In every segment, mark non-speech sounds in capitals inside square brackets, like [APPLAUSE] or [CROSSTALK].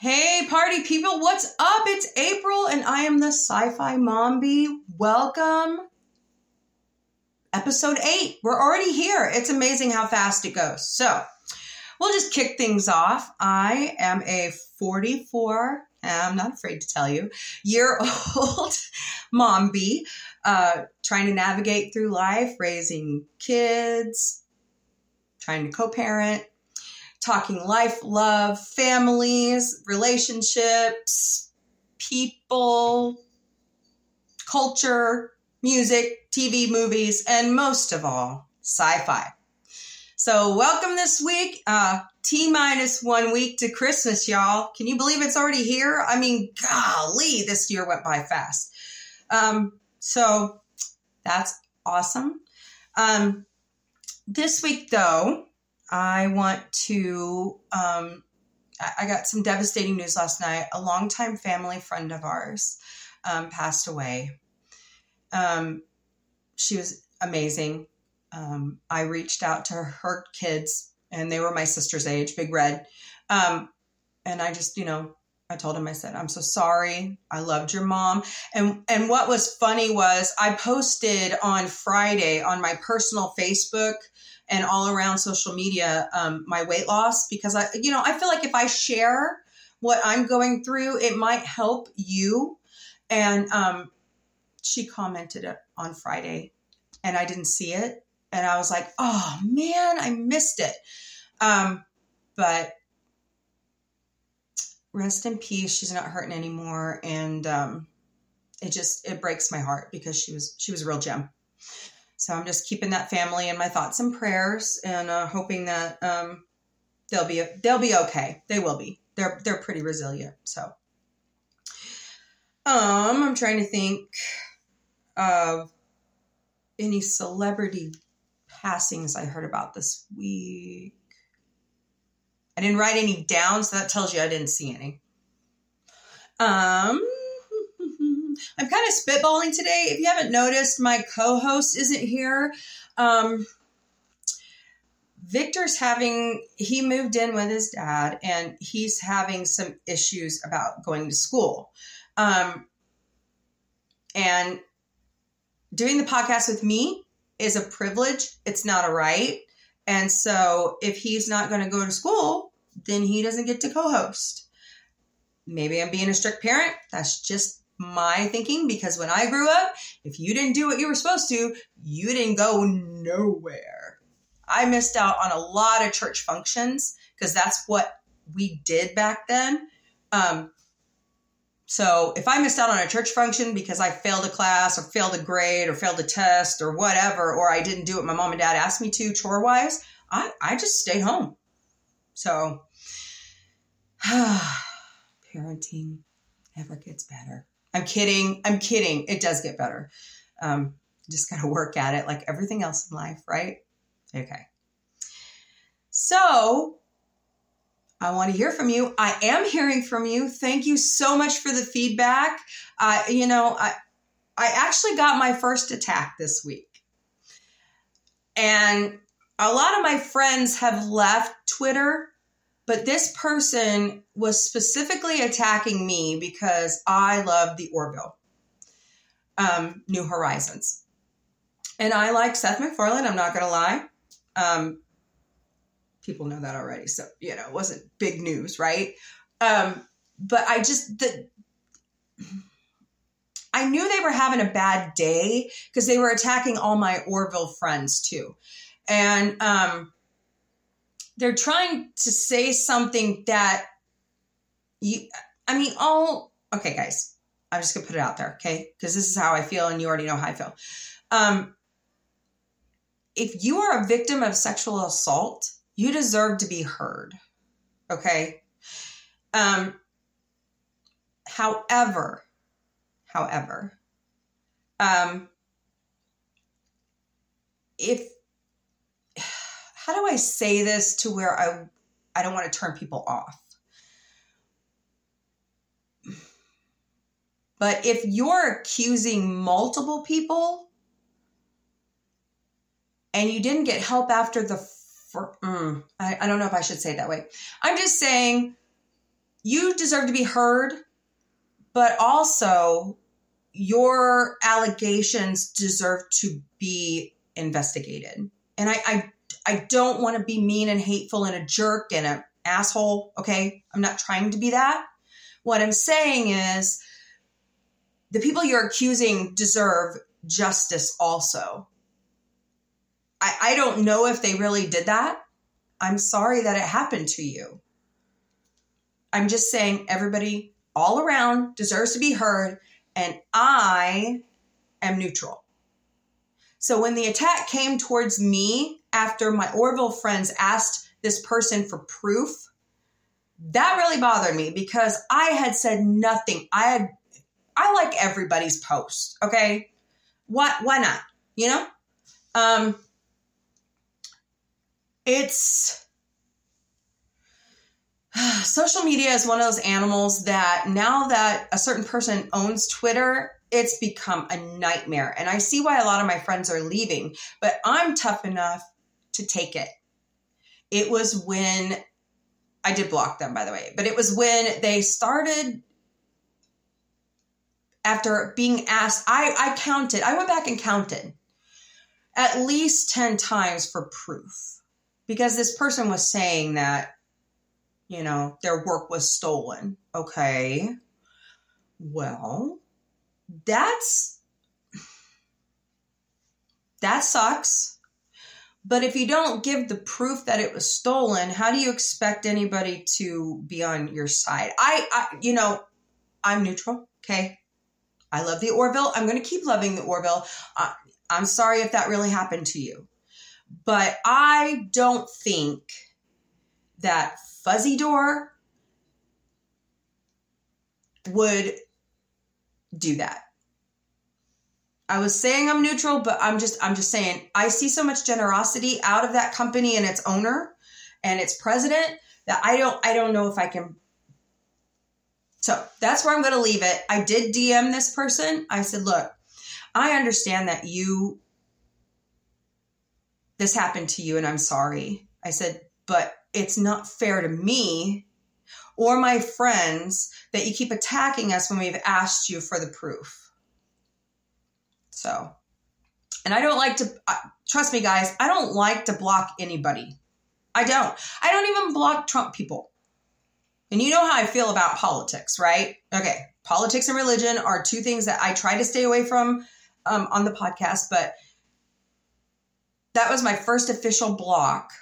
Hey, party people, what's up? It's April and I am the Sci Fi Mombie. Welcome. Episode 8. We're already here. It's amazing how fast it goes. So, we'll just kick things off. I am a 44, I'm not afraid to tell you, year [LAUGHS] old mombie, uh, trying to navigate through life, raising kids, trying to co parent, talking life, love, families, relationships, people, culture, music, TV, movies, and most of all, sci fi. So, welcome this week. Uh, T minus one week to Christmas, y'all. Can you believe it's already here? I mean, golly, this year went by fast. Um, so, that's awesome. Um, this week, though, I want to. Um, I got some devastating news last night. A longtime family friend of ours um, passed away. Um, she was amazing. Um, I reached out to her kids, and they were my sister's age, Big Red. Um, and I just, you know, I told him, I said, I'm so sorry. I loved your mom. And and what was funny was I posted on Friday on my personal Facebook and all around social media um, my weight loss because I, you know, I feel like if I share what I'm going through, it might help you. And um, she commented on Friday, and I didn't see it, and I was like, oh man, I missed it. Um, but rest in peace. She's not hurting anymore, and um, it just it breaks my heart because she was she was a real gem. So I'm just keeping that family in my thoughts and prayers, and uh, hoping that um, they'll be they'll be okay. They will be. They're they're pretty resilient. So, um, I'm trying to think of any celebrity passings I heard about this week. I didn't write any down, so that tells you I didn't see any. Um, I'm kind of spitballing today. If you haven't noticed, my co-host isn't here. Um, Victor's having he moved in with his dad, and he's having some issues about going to school. Um, and doing the podcast with me is a privilege. It's not a right. And so if he's not going to go to school, then he doesn't get to co-host. Maybe I'm being a strict parent. That's just my thinking because when I grew up, if you didn't do what you were supposed to, you didn't go nowhere. I missed out on a lot of church functions because that's what we did back then. Um, so if I missed out on a church function because I failed a class or failed a grade or failed a test or whatever, or I didn't do what my mom and dad asked me to chore wise, I, I just stayed home. So [SIGHS] [SIGHS] parenting never gets better. I'm kidding. I'm kidding. It does get better. Um, just got to work at it like everything else in life, right? Okay. So I want to hear from you. I am hearing from you. Thank you so much for the feedback. Uh, you know, I, I actually got my first attack this week. And a lot of my friends have left Twitter but this person was specifically attacking me because I love the Orville, um, New Horizons. And I like Seth MacFarlane, I'm not going to lie. Um, people know that already. So, you know, it wasn't big news, right? Um, but I just, the, I knew they were having a bad day because they were attacking all my Orville friends too. And, um, they're trying to say something that you I mean all okay guys I'm just gonna put it out there okay? Because this is how I feel and you already know how I feel. Um if you are a victim of sexual assault you deserve to be heard okay? Um however however um if how do I say this to where I I don't want to turn people off? But if you're accusing multiple people and you didn't get help after the, mm, I, I don't know if I should say it that way. I'm just saying you deserve to be heard, but also your allegations deserve to be investigated. And I, I, I don't want to be mean and hateful and a jerk and an asshole. Okay. I'm not trying to be that. What I'm saying is the people you're accusing deserve justice also. I, I don't know if they really did that. I'm sorry that it happened to you. I'm just saying everybody all around deserves to be heard, and I am neutral. So when the attack came towards me after my Orville friends asked this person for proof, that really bothered me because I had said nothing. I had I like everybody's post, okay? Why why not? You know? Um it's [SIGHS] social media is one of those animals that now that a certain person owns Twitter, it's become a nightmare. And I see why a lot of my friends are leaving, but I'm tough enough to take it. It was when I did block them, by the way, but it was when they started after being asked. I, I counted, I went back and counted at least 10 times for proof because this person was saying that, you know, their work was stolen. Okay. Well, that's that sucks. But if you don't give the proof that it was stolen, how do you expect anybody to be on your side? I, I you know, I'm neutral. Okay. I love the Orville. I'm going to keep loving the Orville. Uh, I'm sorry if that really happened to you. But I don't think that Fuzzy Door would do that. I was saying I'm neutral, but I'm just I'm just saying I see so much generosity out of that company and its owner and its president that I don't I don't know if I can so that's where I'm going to leave it. I did DM this person. I said, "Look, I understand that you this happened to you and I'm sorry." I said, "But it's not fair to me or my friends that you keep attacking us when we've asked you for the proof. So, and I don't like to, uh, trust me, guys, I don't like to block anybody. I don't. I don't even block Trump people. And you know how I feel about politics, right? Okay. Politics and religion are two things that I try to stay away from um, on the podcast, but that was my first official block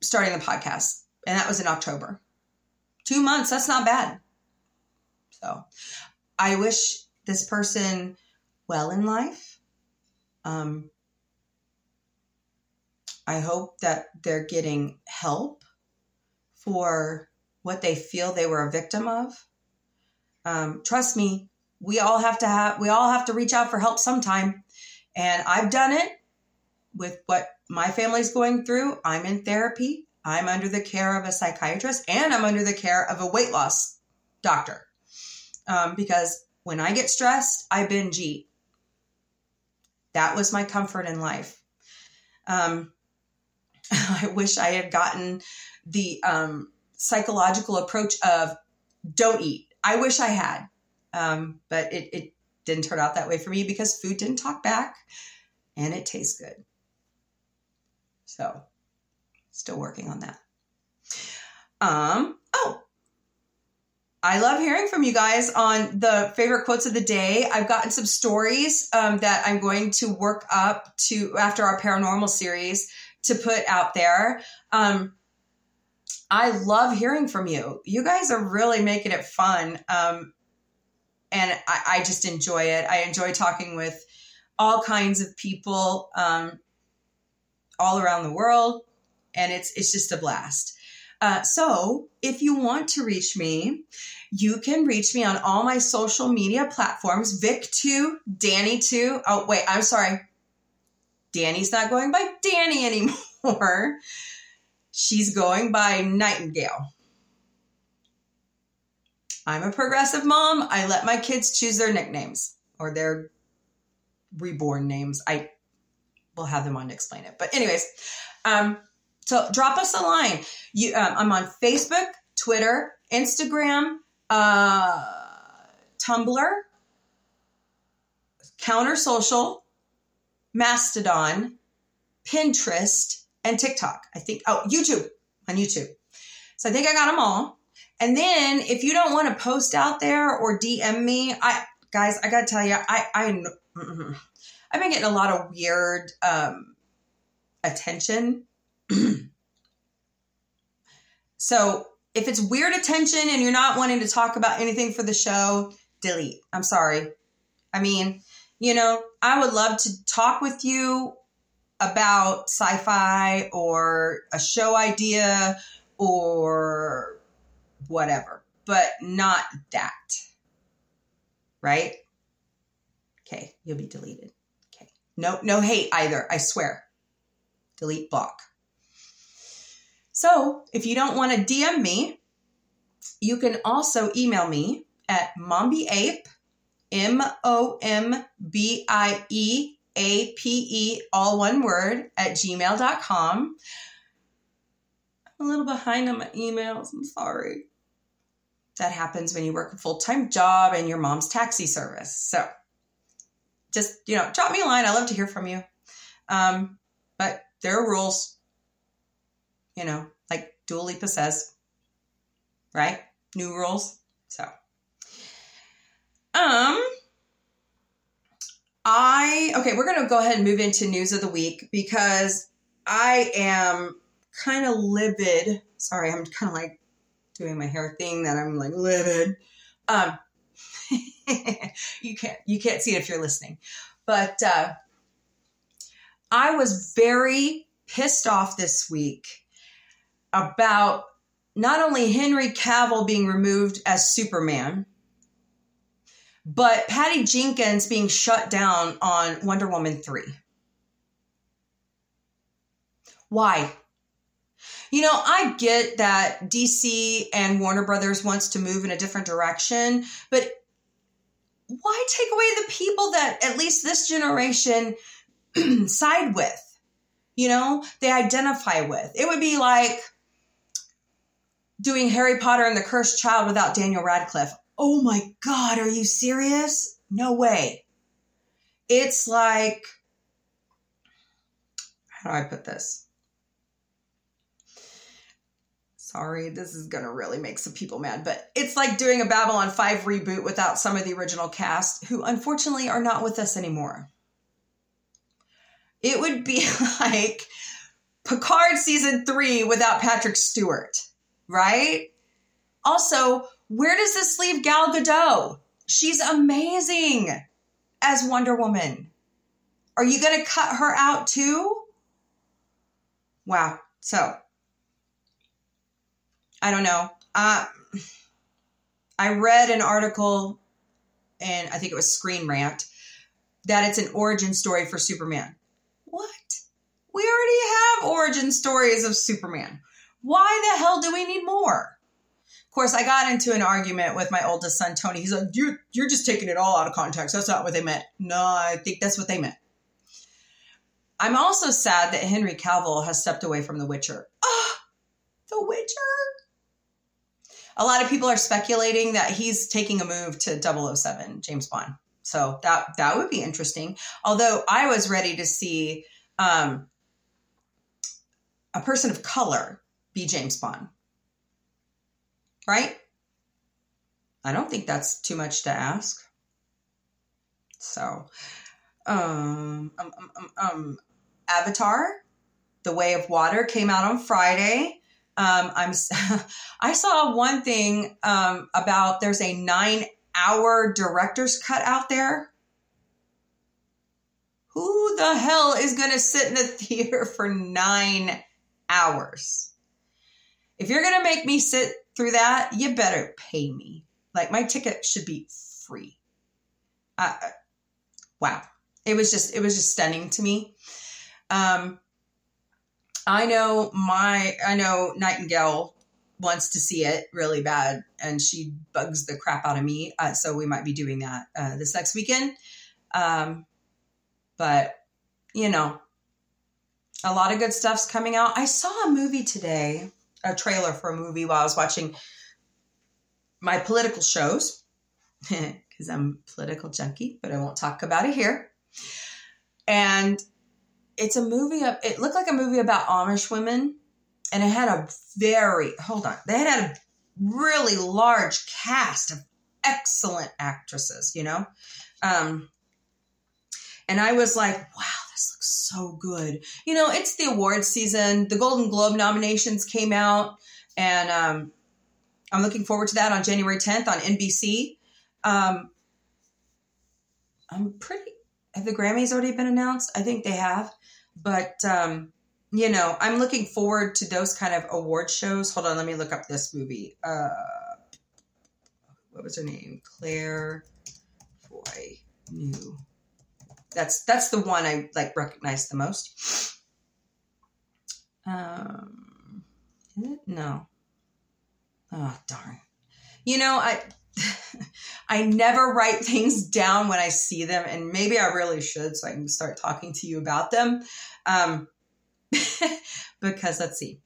starting the podcast and that was in October. Two months, that's not bad. So I wish this person well in life. Um, I hope that they're getting help for what they feel they were a victim of. Um, trust me, we all have to have we all have to reach out for help sometime, and I've done it with what my family's going through. I'm in therapy. I'm under the care of a psychiatrist and I'm under the care of a weight loss doctor. Um, because when I get stressed, I binge eat. That was my comfort in life. Um, [LAUGHS] I wish I had gotten the um, psychological approach of don't eat. I wish I had, um, but it, it didn't turn out that way for me because food didn't talk back and it tastes good. So Still working on that. Um, oh, I love hearing from you guys on the favorite quotes of the day. I've gotten some stories um, that I'm going to work up to after our paranormal series to put out there. Um, I love hearing from you. You guys are really making it fun. Um, and I, I, just enjoy it. I enjoy talking with all kinds of people um, all around the world and it's it's just a blast. Uh, so if you want to reach me, you can reach me on all my social media platforms. Vic2, Danny2. Oh, wait, I'm sorry. Danny's not going by Danny [LAUGHS] anymore. She's going by Nightingale. I'm a progressive mom. I let my kids choose their nicknames or their reborn names. I will have them on to explain it. But anyways, um, so drop us a line. You, um, I'm on Facebook, Twitter, Instagram, uh, Tumblr, Counter Social, Mastodon, Pinterest, and TikTok. I think, oh, YouTube, on YouTube. So I think I got them all. And then if you don't want to post out there or DM me, I guys, I gotta tell you, I I I've been getting a lot of weird um, attention. [CLEARS THROAT] so if it's weird attention and you're not wanting to talk about anything for the show, delete. I'm sorry. I mean, you know, I would love to talk with you about sci fi or a show idea or whatever, but not that. Right? Okay, you'll be deleted. Okay. No, no hate either, I swear. Delete block. So if you don't want to DM me, you can also email me at mombieape, M O M B I E A P E, all one word, at gmail.com. I'm a little behind on my emails. I'm sorry. That happens when you work a full time job and your mom's taxi service. So just, you know, drop me a line. I love to hear from you. Um, but there are rules, you know, like Dua Lipa says, right? New rules. So, um, I, okay, we're going to go ahead and move into news of the week because I am kind of livid. Sorry, I'm kind of like doing my hair thing that I'm like livid. Um, [LAUGHS] you can't you can't see it if you're listening, but uh, I was very pissed off this week about not only Henry Cavill being removed as Superman, but Patty Jenkins being shut down on Wonder Woman 3. Why? You know, I get that DC and Warner Brothers wants to move in a different direction, but why take away the people that at least this generation [CLEARS THROAT] side with? You know, they identify with. It would be like doing Harry Potter and the Cursed Child without Daniel Radcliffe. Oh my God, are you serious? No way. It's like, how do I put this? Sorry, this is going to really make some people mad, but it's like doing a Babylon 5 reboot without some of the original cast who unfortunately are not with us anymore. It would be [LAUGHS] like Picard season 3 without Patrick Stewart, right? Also, where does this leave Gal Gadot? She's amazing as Wonder Woman. Are you going to cut her out too? Wow. So, I don't know. Uh, I read an article, and I think it was Screen Rant, that it's an origin story for Superman. What? We already have origin stories of Superman. Why the hell do we need more? Of course, I got into an argument with my oldest son, Tony. He's like, you're, you're just taking it all out of context. That's not what they meant. No, I think that's what they meant. I'm also sad that Henry Cavill has stepped away from The Witcher. Ah, The Witcher? a lot of people are speculating that he's taking a move to 007 James Bond. So that that would be interesting. Although I was ready to see um, a person of color be James Bond. Right? I don't think that's too much to ask. So, um, um, um, um, um Avatar, The Way of Water came out on Friday. Um, I'm [LAUGHS] I saw one thing um, about there's a nine hour director's cut out there. Who the hell is going to sit in the [LAUGHS] theater for nine hours? If you're going to make me sit through that, you better pay me. Like my ticket should be free. Uh, wow, it was just it was just stunning to me. Um, I know my I know Nightingale wants to see it really bad, and she bugs the crap out of me. Uh, so we might be doing that uh, this next weekend. Um, but you know, a lot of good stuff's coming out. I saw a movie today. A trailer for a movie while I was watching my political shows [LAUGHS] because I'm a political junkie, but I won't talk about it here. And it's a movie it looked like a movie about Amish women and it had a very, hold on, they had a really large cast of excellent actresses, you know? Um, and I was like, wow, looks so good. You know, it's the awards season. The Golden Globe nominations came out, and um, I'm looking forward to that on January 10th on NBC. Um, I'm pretty. Have the Grammys already been announced? I think they have. But, um, you know, I'm looking forward to those kind of award shows. Hold on, let me look up this movie. Uh, what was her name? Claire Foy New. That's that's the one I like recognize the most. Um, no. Oh darn. You know I. [LAUGHS] I never write things down when I see them, and maybe I really should so I can start talking to you about them. Um, [LAUGHS] because let's see.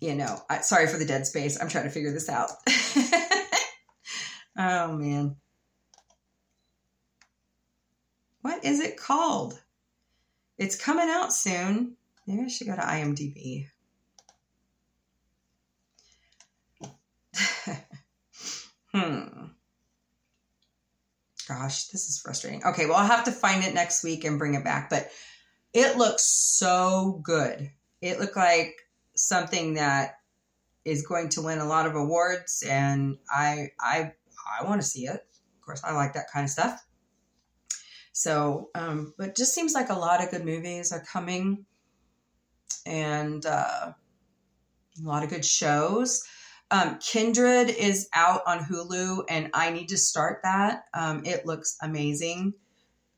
You know, I, sorry for the dead space. I'm trying to figure this out. [LAUGHS] oh, man. What is it called? It's coming out soon. Maybe I should go to IMDb. [LAUGHS] hmm. Gosh, this is frustrating. Okay, well, I'll have to find it next week and bring it back, but it looks so good. It looked like something that is going to win a lot of awards and I I I want to see it. Of course, I like that kind of stuff. So, um, but just seems like a lot of good movies are coming and uh, a lot of good shows. Um, Kindred is out on Hulu, and I need to start that. Um, it looks amazing.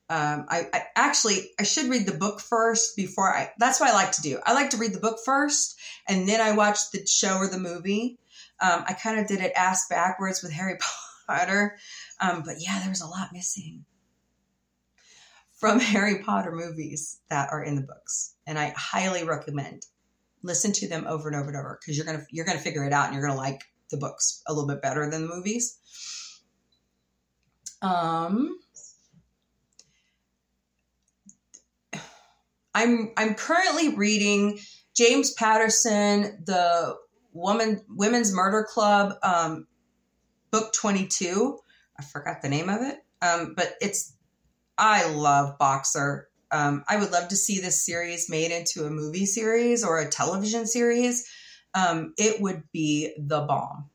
Um, I, I, actually I should read the book first before I. That's what I like to do. I like to read the book first, and then I watch the show or the movie. Um, I kind of did it ass backwards with Harry [LAUGHS] Potter, um, but yeah, there was a lot missing from [LAUGHS] Harry Potter movies that are in the books, and I highly recommend listen to them over and over and over because you're gonna you're gonna figure it out and you're gonna like the books a little bit better than the movies. Um, I'm I'm currently reading James Patterson, the woman Women's Murder Club, um, book 22. I forgot the name of it, um, but it's I love Boxer. Um, I would love to see this series made into a movie series or a television series. Um, it would be the bomb.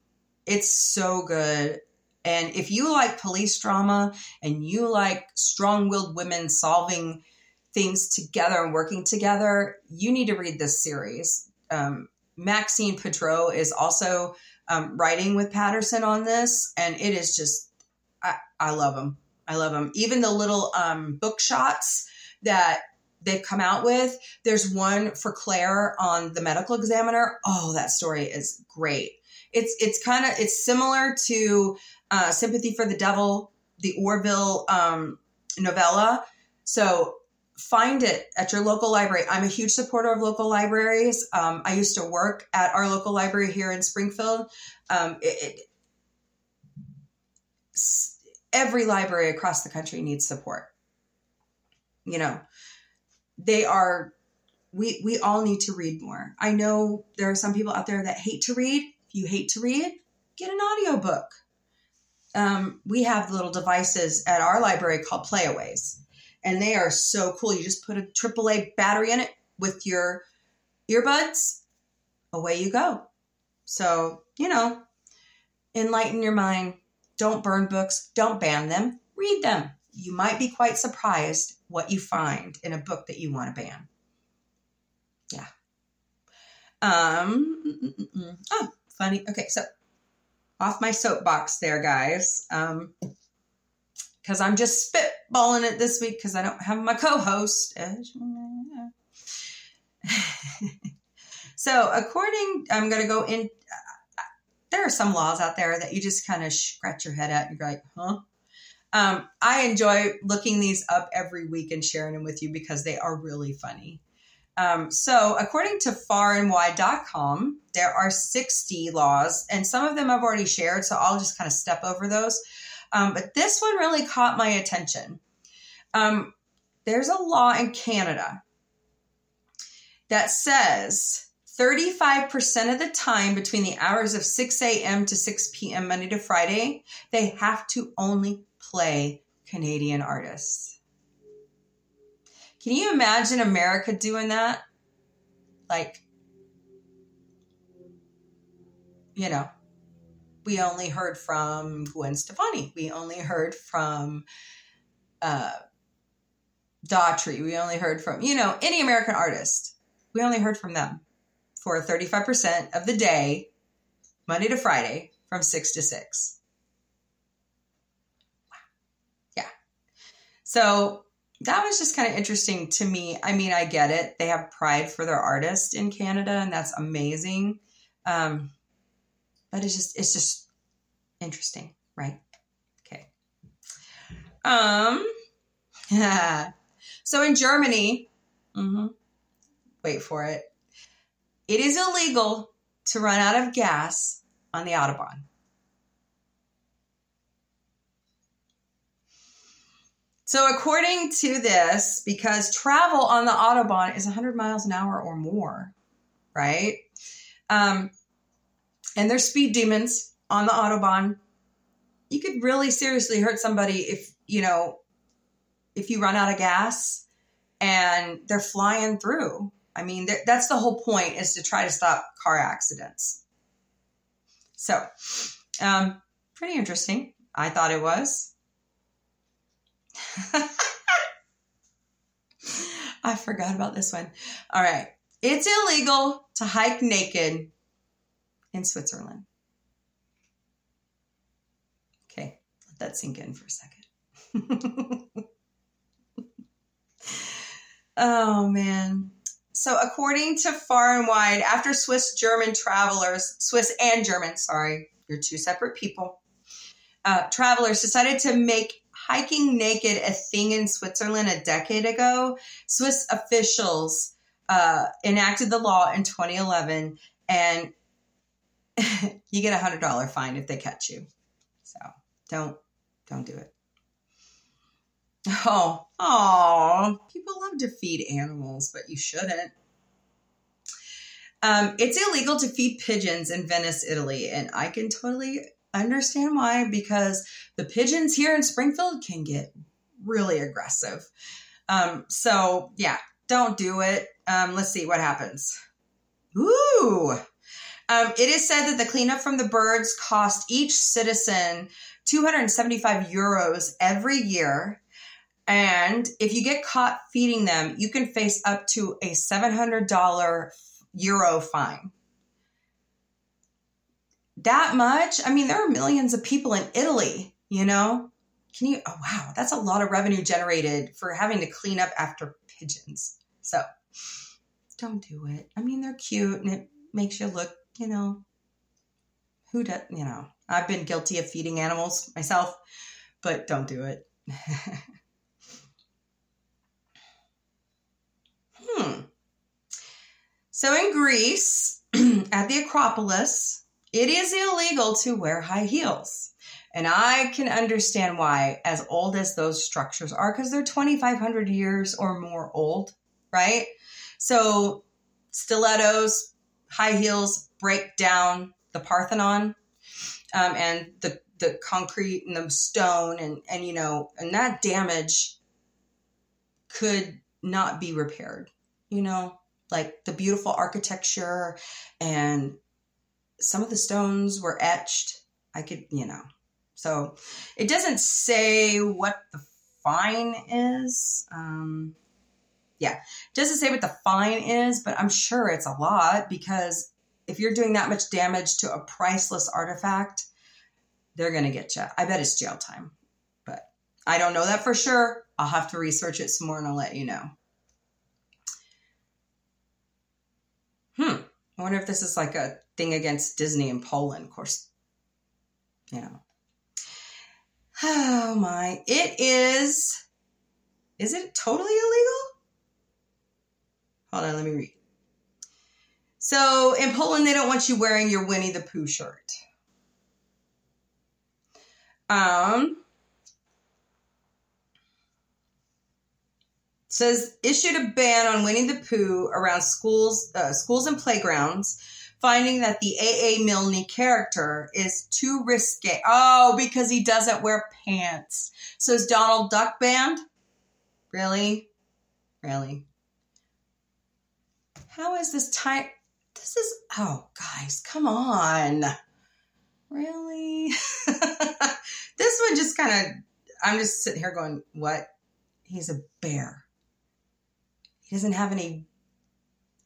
It's so good. And if you like police drama and you like strong willed women solving things together and working together, you need to read this series. Um, Maxine Paetro is also um, writing with Patterson on this, and it is just, I, I love them. I love them. Even the little um, book shots that they've come out with. There's one for Claire on the medical examiner. Oh, that story is great. It's it's kind of it's similar to uh, Sympathy for the Devil, the Orville um, novella. So find it at your local library. I'm a huge supporter of local libraries. Um, I used to work at our local library here in Springfield. Um, it, it, every library across the country needs support you know, they are we we all need to read more. I know there are some people out there that hate to read. If you hate to read, get an audiobook. Um, we have little devices at our library called playaways, and they are so cool. You just put a AAA battery in it with your earbuds, away you go. So, you know, enlighten your mind. Don't burn books, don't ban them, read them. You might be quite surprised what you find in a book that you want to ban. Yeah. Um. Oh, funny. Okay, so off my soapbox there, guys. Um, because I'm just spitballing it this week because I don't have my co-host. [LAUGHS] so, according, I'm going to go in. There are some laws out there that you just kind of scratch your head at and you're like, huh? Um, I enjoy looking these up every week and sharing them with you because they are really funny. Um, so, according to farandwide.com, there are 60 laws, and some of them I've already shared, so I'll just kind of step over those. Um, but this one really caught my attention. Um, there's a law in Canada that says 35% of the time between the hours of 6 a.m. to 6 p.m. Monday to Friday, they have to only play Canadian artists. Can you imagine America doing that? Like, you know, we only heard from Gwen Stefani. We only heard from uh, Daughtry. We only heard from, you know, any American artist. We only heard from them for 35% of the day, Monday to Friday, from 6 to 6. Wow. Yeah. So that was just kind of interesting to me. I mean, I get it. They have pride for their artist in Canada, and that's amazing. Um, but it's just it's just interesting, right? Okay. Um. Yeah. [LAUGHS] So in Germany, mm-hmm, wait for it. It is illegal to run out of gas on the autobahn. So, according to this, because travel on the Autobahn is 100 miles an hour or more, right? Um, and there's speed demons on the Autobahn. You could really seriously hurt somebody if, you know, if you run out of gas and they're flying through. I mean, that's the whole point is to try to stop car accidents. So, um, pretty interesting. I thought it was. [LAUGHS] I forgot about this one. All right. It's illegal to hike naked in Switzerland. Okay, let that sink in for a second. [LAUGHS] oh, man. So, according to Far and Wide, after Swiss German travelers, Swiss and German, sorry, you're two separate people, uh, travelers decided to make hiking naked a thing in Switzerland a decade ago, Swiss officials uh, enacted the law in 2011, and [LAUGHS] you get a hundred dollar fine if they catch you. So don't don't do it. [LAUGHS] Oh, oh, people love to feed animals, but you shouldn't. Um, it's illegal to feed pigeons in Venice, Italy, and I can totally understand why, because the pigeons here in Springfield can get really aggressive. Um, so, yeah, don't do it. Um, let's see what happens. Ooh. Um, it is said that the cleanup from the birds cost each citizen 275 euros every year. And if you get caught feeding them, you can face up to a $700 euro fine that much. I mean, there are millions of people in Italy, you know? Can you, oh, wow, that's a lot of revenue generated for having to clean up after pigeons. So don't do it. I mean, they're cute and it makes you look, you know, who does, you know, I've been guilty of feeding animals myself, but don't do it. [LAUGHS] hmm. So in Greece, [CLEARS THROAT] at the Acropolis, it is illegal to wear high heels. And I can understand why, as old as those structures are, because they're 2,500 years or more old, right? So, stilettos, high heels break down the Parthenon um, and the, the concrete and the stone, and, and, you know, and that damage could not be repaired, you know, like the beautiful architecture and some of the stones were etched. I could, you know. So it doesn't say what the fine is. Um, yeah, it doesn't say what the fine is, but I'm sure it's a lot because if you're doing that much damage to a priceless artifact, they're going to get you. I bet it's jail time, but I don't know that for sure. I'll have to research it some more and I'll let you know. Hmm. I wonder if this is like a thing against Disney in Poland. Of course, you know. Oh my. It is. Is it totally illegal? Hold on, let me read. So in Poland, they don't want you wearing your Winnie the Pooh shirt. Um, says issued a ban on Winnie the Pooh around schools, uh, schools and playgrounds, finding that the A.A. Milne character is too risque. Oh, because he doesn't wear pants. So is Donald Duck banned? Really? Really? How is this time? This is, oh, guys, come on. Really? [LAUGHS] this one just kind of, I'm just sitting here going, what? He's a bear. He doesn't have any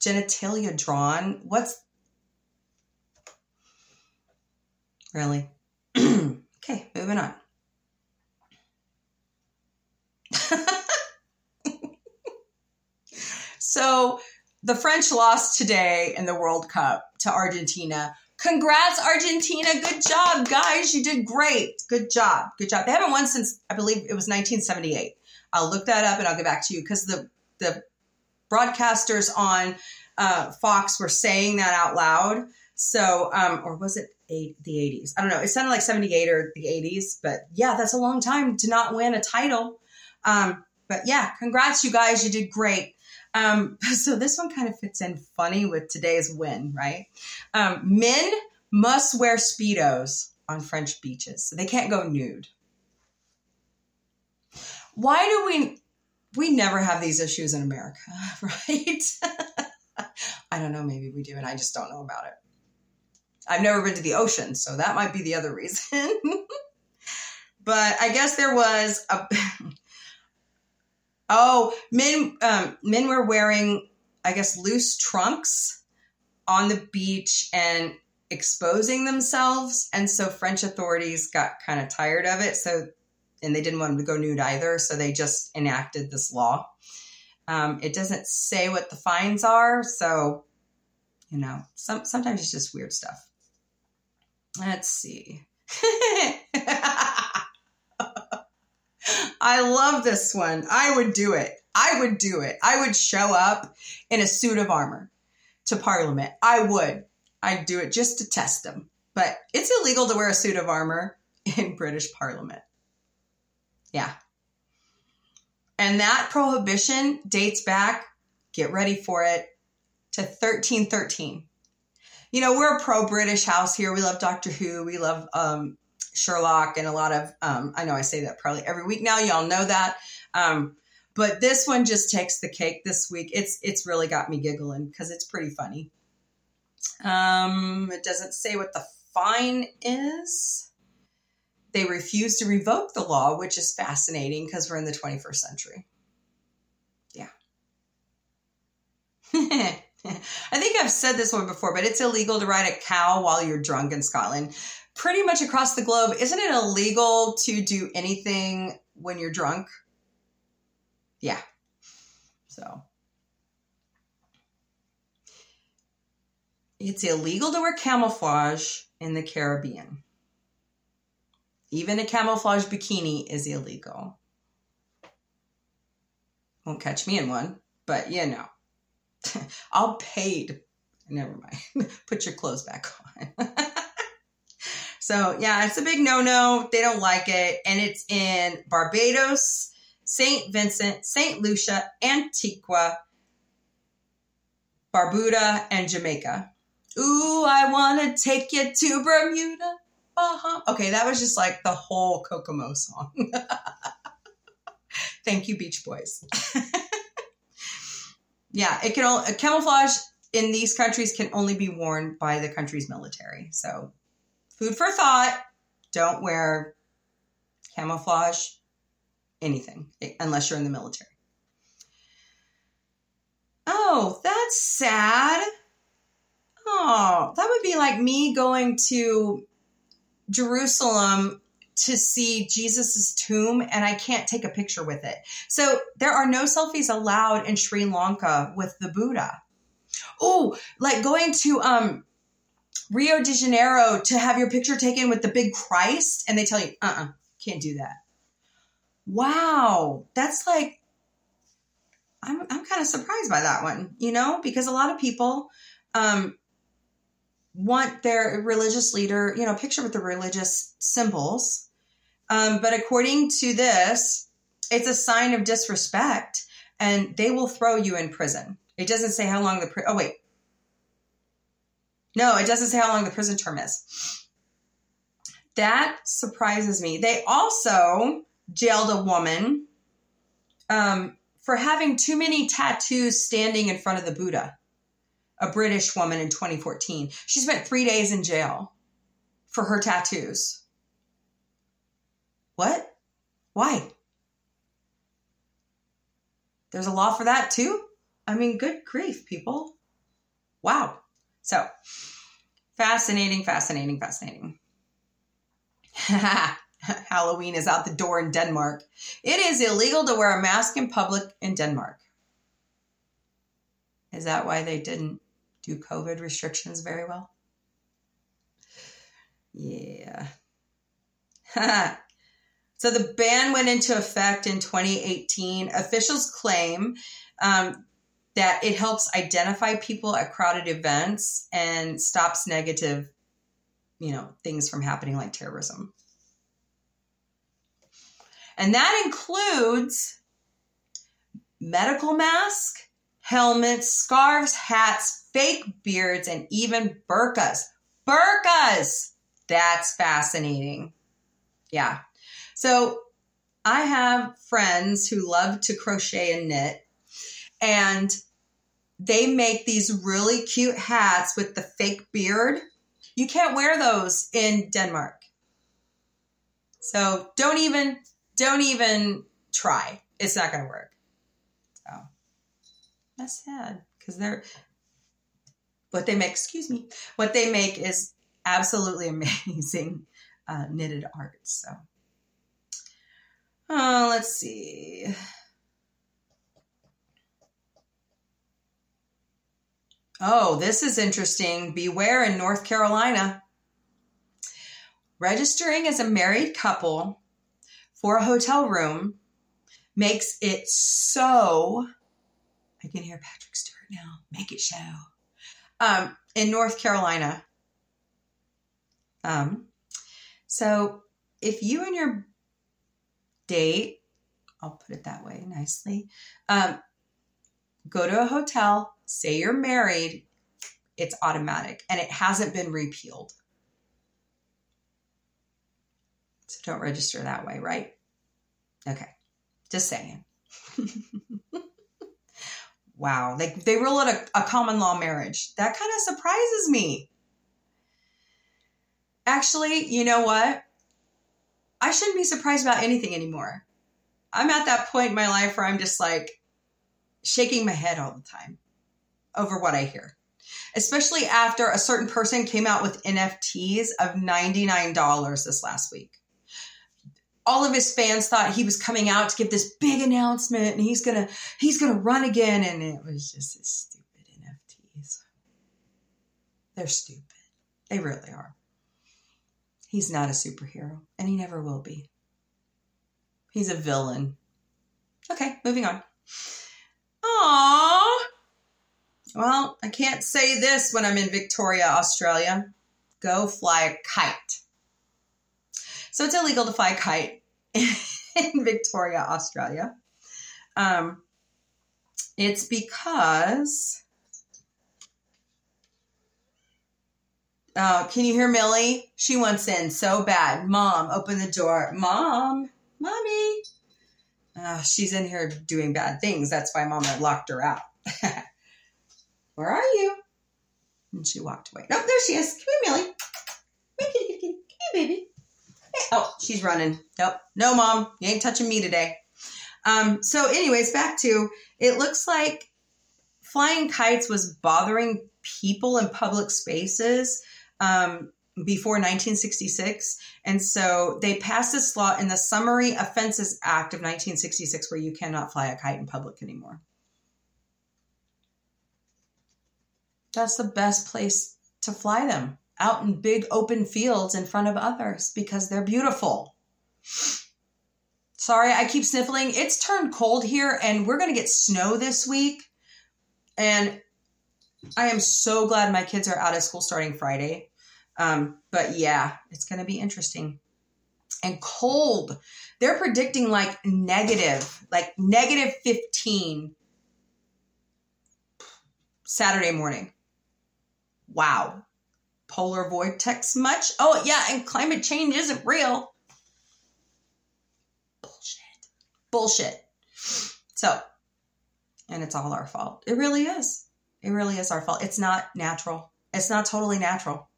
genitalia drawn. What's, really? [CLEARS THROAT] okay, moving on. [LAUGHS] so the French lost today in the World Cup to Argentina. Congrats, Argentina. Good job, guys. You did great. Good job. Good job. They haven't won since, I believe it was 1978. I'll look that up and I'll get back to you because the, the broadcasters on uh, Fox were saying that out loud. So, um, or was it eight, the 80s? I don't know. It sounded like 78 or the 80s, but yeah, that's a long time to not win a title. Um, but yeah, congrats, you guys. You did great. Um, [LAUGHS] so this one kind of fits in funny with today's win, right? Um, men must wear Speedos on French beaches. So they can't go nude. Why do we, we never have these issues in America, [LAUGHS] right? I don't know. Maybe we do, and I just don't know about it. I've never been to the ocean, so that might be the other reason. [LAUGHS] but I guess there was a [LAUGHS] Oh, men um, men were wearing, I guess, loose trunks on the beach and exposing themselves, and so French authorities got kind of tired of it. So, and they didn't want them to go nude either, so they just enacted this law. Um, it doesn't say what the fines are, so you know, some sometimes it's just weird stuff. Let's see. [LAUGHS] I love this one. I would do it. I would do it. I would show up in a suit of armor to Parliament. I would. I'd do it just to test them. But it's illegal to wear a suit of armor in British Parliament. Yeah. And that prohibition dates back, get ready for it, to 1313. You know, we're a pro British house here. We love Doctor Who. We love um, Sherlock and a lot of, um, I know I say that probably every week now. Y'all know that. Um, but this one just takes the cake this week. It's it's really got me giggling because it's pretty funny. Um, it doesn't say what the fine is. They refuse to revoke the law, which is fascinating because we're in the 21st century. Yeah. [LAUGHS] I think I've said this one before, but it's illegal to ride a cow while you're drunk in Scotland pretty much across the globe, isn't it illegal to do anything when you're drunk? Yeah. So it's illegal to wear camouflage in the Caribbean. Even a camouflage bikini is illegal. Won't catch me in one, but you know. [LAUGHS] I'll pay to, never mind. [LAUGHS] Put your clothes back on. [LAUGHS] So yeah, it's a big no-no. They don't like it. And it's in Barbados, St. Vincent, St. Lucia, Antigua, Barbuda, and Jamaica. Ooh, I want to take you to Bermuda. Uh-huh. Okay, that was just like the whole Kokomo song. [LAUGHS] Thank you, Beach Boys. [LAUGHS] yeah, it can only, camouflage in these countries can only be worn by the country's military. So food for thought. Don't wear camouflage, anything, unless you're in the military. Oh, that's sad. Oh, that would be like me going to Jerusalem to see Jesus's tomb and I can't take a picture with it. So there are no selfies allowed in Sri Lanka with the Buddha. Oh, like going to um Rio de Janeiro to have your picture taken with the big Christ, and they tell you, uh uh-uh, uh, can't do that. Wow, that's like, I'm, I'm kind of surprised by that one, you know, because a lot of people um, want their religious leader, you know, picture with the religious symbols. Um, but according to this, it's a sign of disrespect and they will throw you in prison. It doesn't say how long the, pri- oh, wait. No, it doesn't say how long the prison term is. That surprises me. They also jailed a woman um, for having too many tattoos standing in front of the Buddha, a British woman in 2014. She spent three days in jail for her tattoos. What? Why? There's a law for that too? I mean, good grief, people. Wow. So, fascinating, fascinating, fascinating. [LAUGHS] Halloween is out the door in Denmark. It is illegal to wear a mask in public in Denmark. Is that why they didn't do COVID restrictions very well? Yeah. [LAUGHS] so the ban went into effect in 2018. Officials claim um, that it helps identify people at crowded events and stops negative, you know, things from happening like terrorism. And that includes medical mask, helmets, scarves, hats, fake beards, and even burkas. Burkas! That's fascinating. Yeah. So I have friends who love to crochet and knit, and they make these really cute hats with the fake beard. You can't wear those in Denmark. So don't even don't even try. It's not going to work. That's sad because they're what they make. Excuse me. What they make is absolutely [LAUGHS] amazing uh, knitted art. So, oh, let's see. Oh, this is interesting. Beware in North Carolina. Registering as a married couple for a hotel room makes it so. I can hear Patrick Stewart now. Make it show. Um, in North Carolina. Um, so if you and your date, I'll put it that way nicely, um, go to a hotel, say you're married, it's automatic and it hasn't been repealed. So don't register that way, right? Okay. Just saying. [LAUGHS] wow. They, they rule it a, a common law marriage. That kind of surprises me. Actually, you know what? I shouldn't be surprised about anything anymore. I'm at that point in my life where I'm just like shaking my head all the time over what I hear. Especially after a certain person came out with NFTs of $99 this last week all of his fans thought he was coming out to give this big announcement and he's gonna he's gonna run again. And it was just his stupid nfts they're stupid. They really are. He's not a superhero and he never will be. He's a villain. Okay moving on. Aww. Well, I can't say this when I'm in Victoria, Australia. Go fly a kite. So it's illegal to fly a kite [LAUGHS] in Victoria, Australia. Um, it's because. Oh, can you hear Millie? She wants in so bad. Mom, open the door. Mom, mommy. Uh, she's in here doing bad things. That's why mom had locked her out. [LAUGHS] Where are you? And she walked away. Oh, there she is. Come here, Millie. Come here, Come here, baby. Oh, she's running. Nope. No, mom, you ain't touching me today. Um, so, anyways, back to it looks like flying kites was bothering people in public spaces um, before 1966. And so they passed this law in the Summary Offenses Act of 1966 where you cannot fly a kite in public anymore. That's the best place to fly them out in big open fields in front of others because they're beautiful. Sorry, I keep sniffling. It's turned cold here and we're going to get snow this week. And I am so glad my kids are out of school starting Friday. Um, but yeah, it's going to be interesting. And cold. They're predicting like negative, like negative 15 Saturday morning. Wow. Polar vortex much? Oh, yeah, and climate change isn't real. Bullshit. Bullshit. So, and it's all our fault. It really is. It really is our fault. It's not natural. It's not totally natural.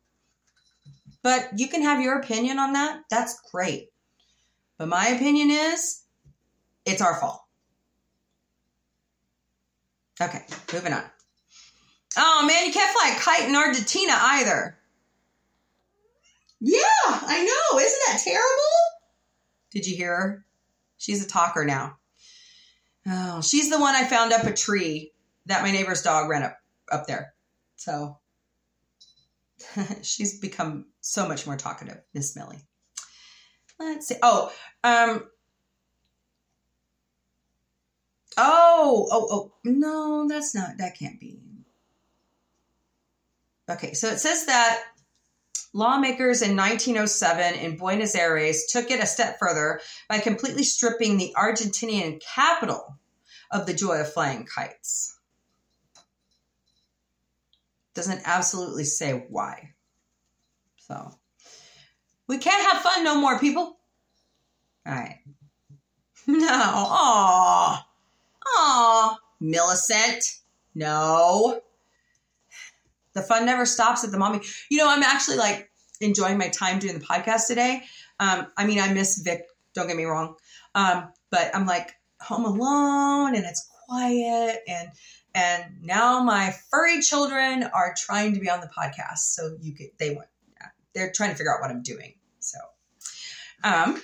But you can have your opinion on that. That's great. But my opinion is it's our fault. Okay, moving on. Oh man, you can't fly a kite in Argentina either. Yeah, I know. Isn't that terrible? Did you hear her? She's a talker now. Oh, she's the one I found up a tree that my neighbor's dog ran up up there. So [LAUGHS] she's become so much more talkative, Miss Millie. Let's see. Oh, um, oh, oh, oh, no, that's not, that can't be. Okay, so it says that lawmakers in 1907 in Buenos Aires took it a step further by completely stripping the Argentinian capital of the joy of flying kites. Doesn't absolutely say why. So, we can't have fun no more, people. All right. [LAUGHS] No. Aw. Aw. Millicent. No the fun never stops at the Mombie. You know, I'm actually like enjoying my time doing the podcast today. Um, I mean, I miss Vic. Don't get me wrong, um, but I'm like home alone and it's quiet and and now my furry children are trying to be on the podcast. So you get they want they're trying to figure out what I'm doing. So, um,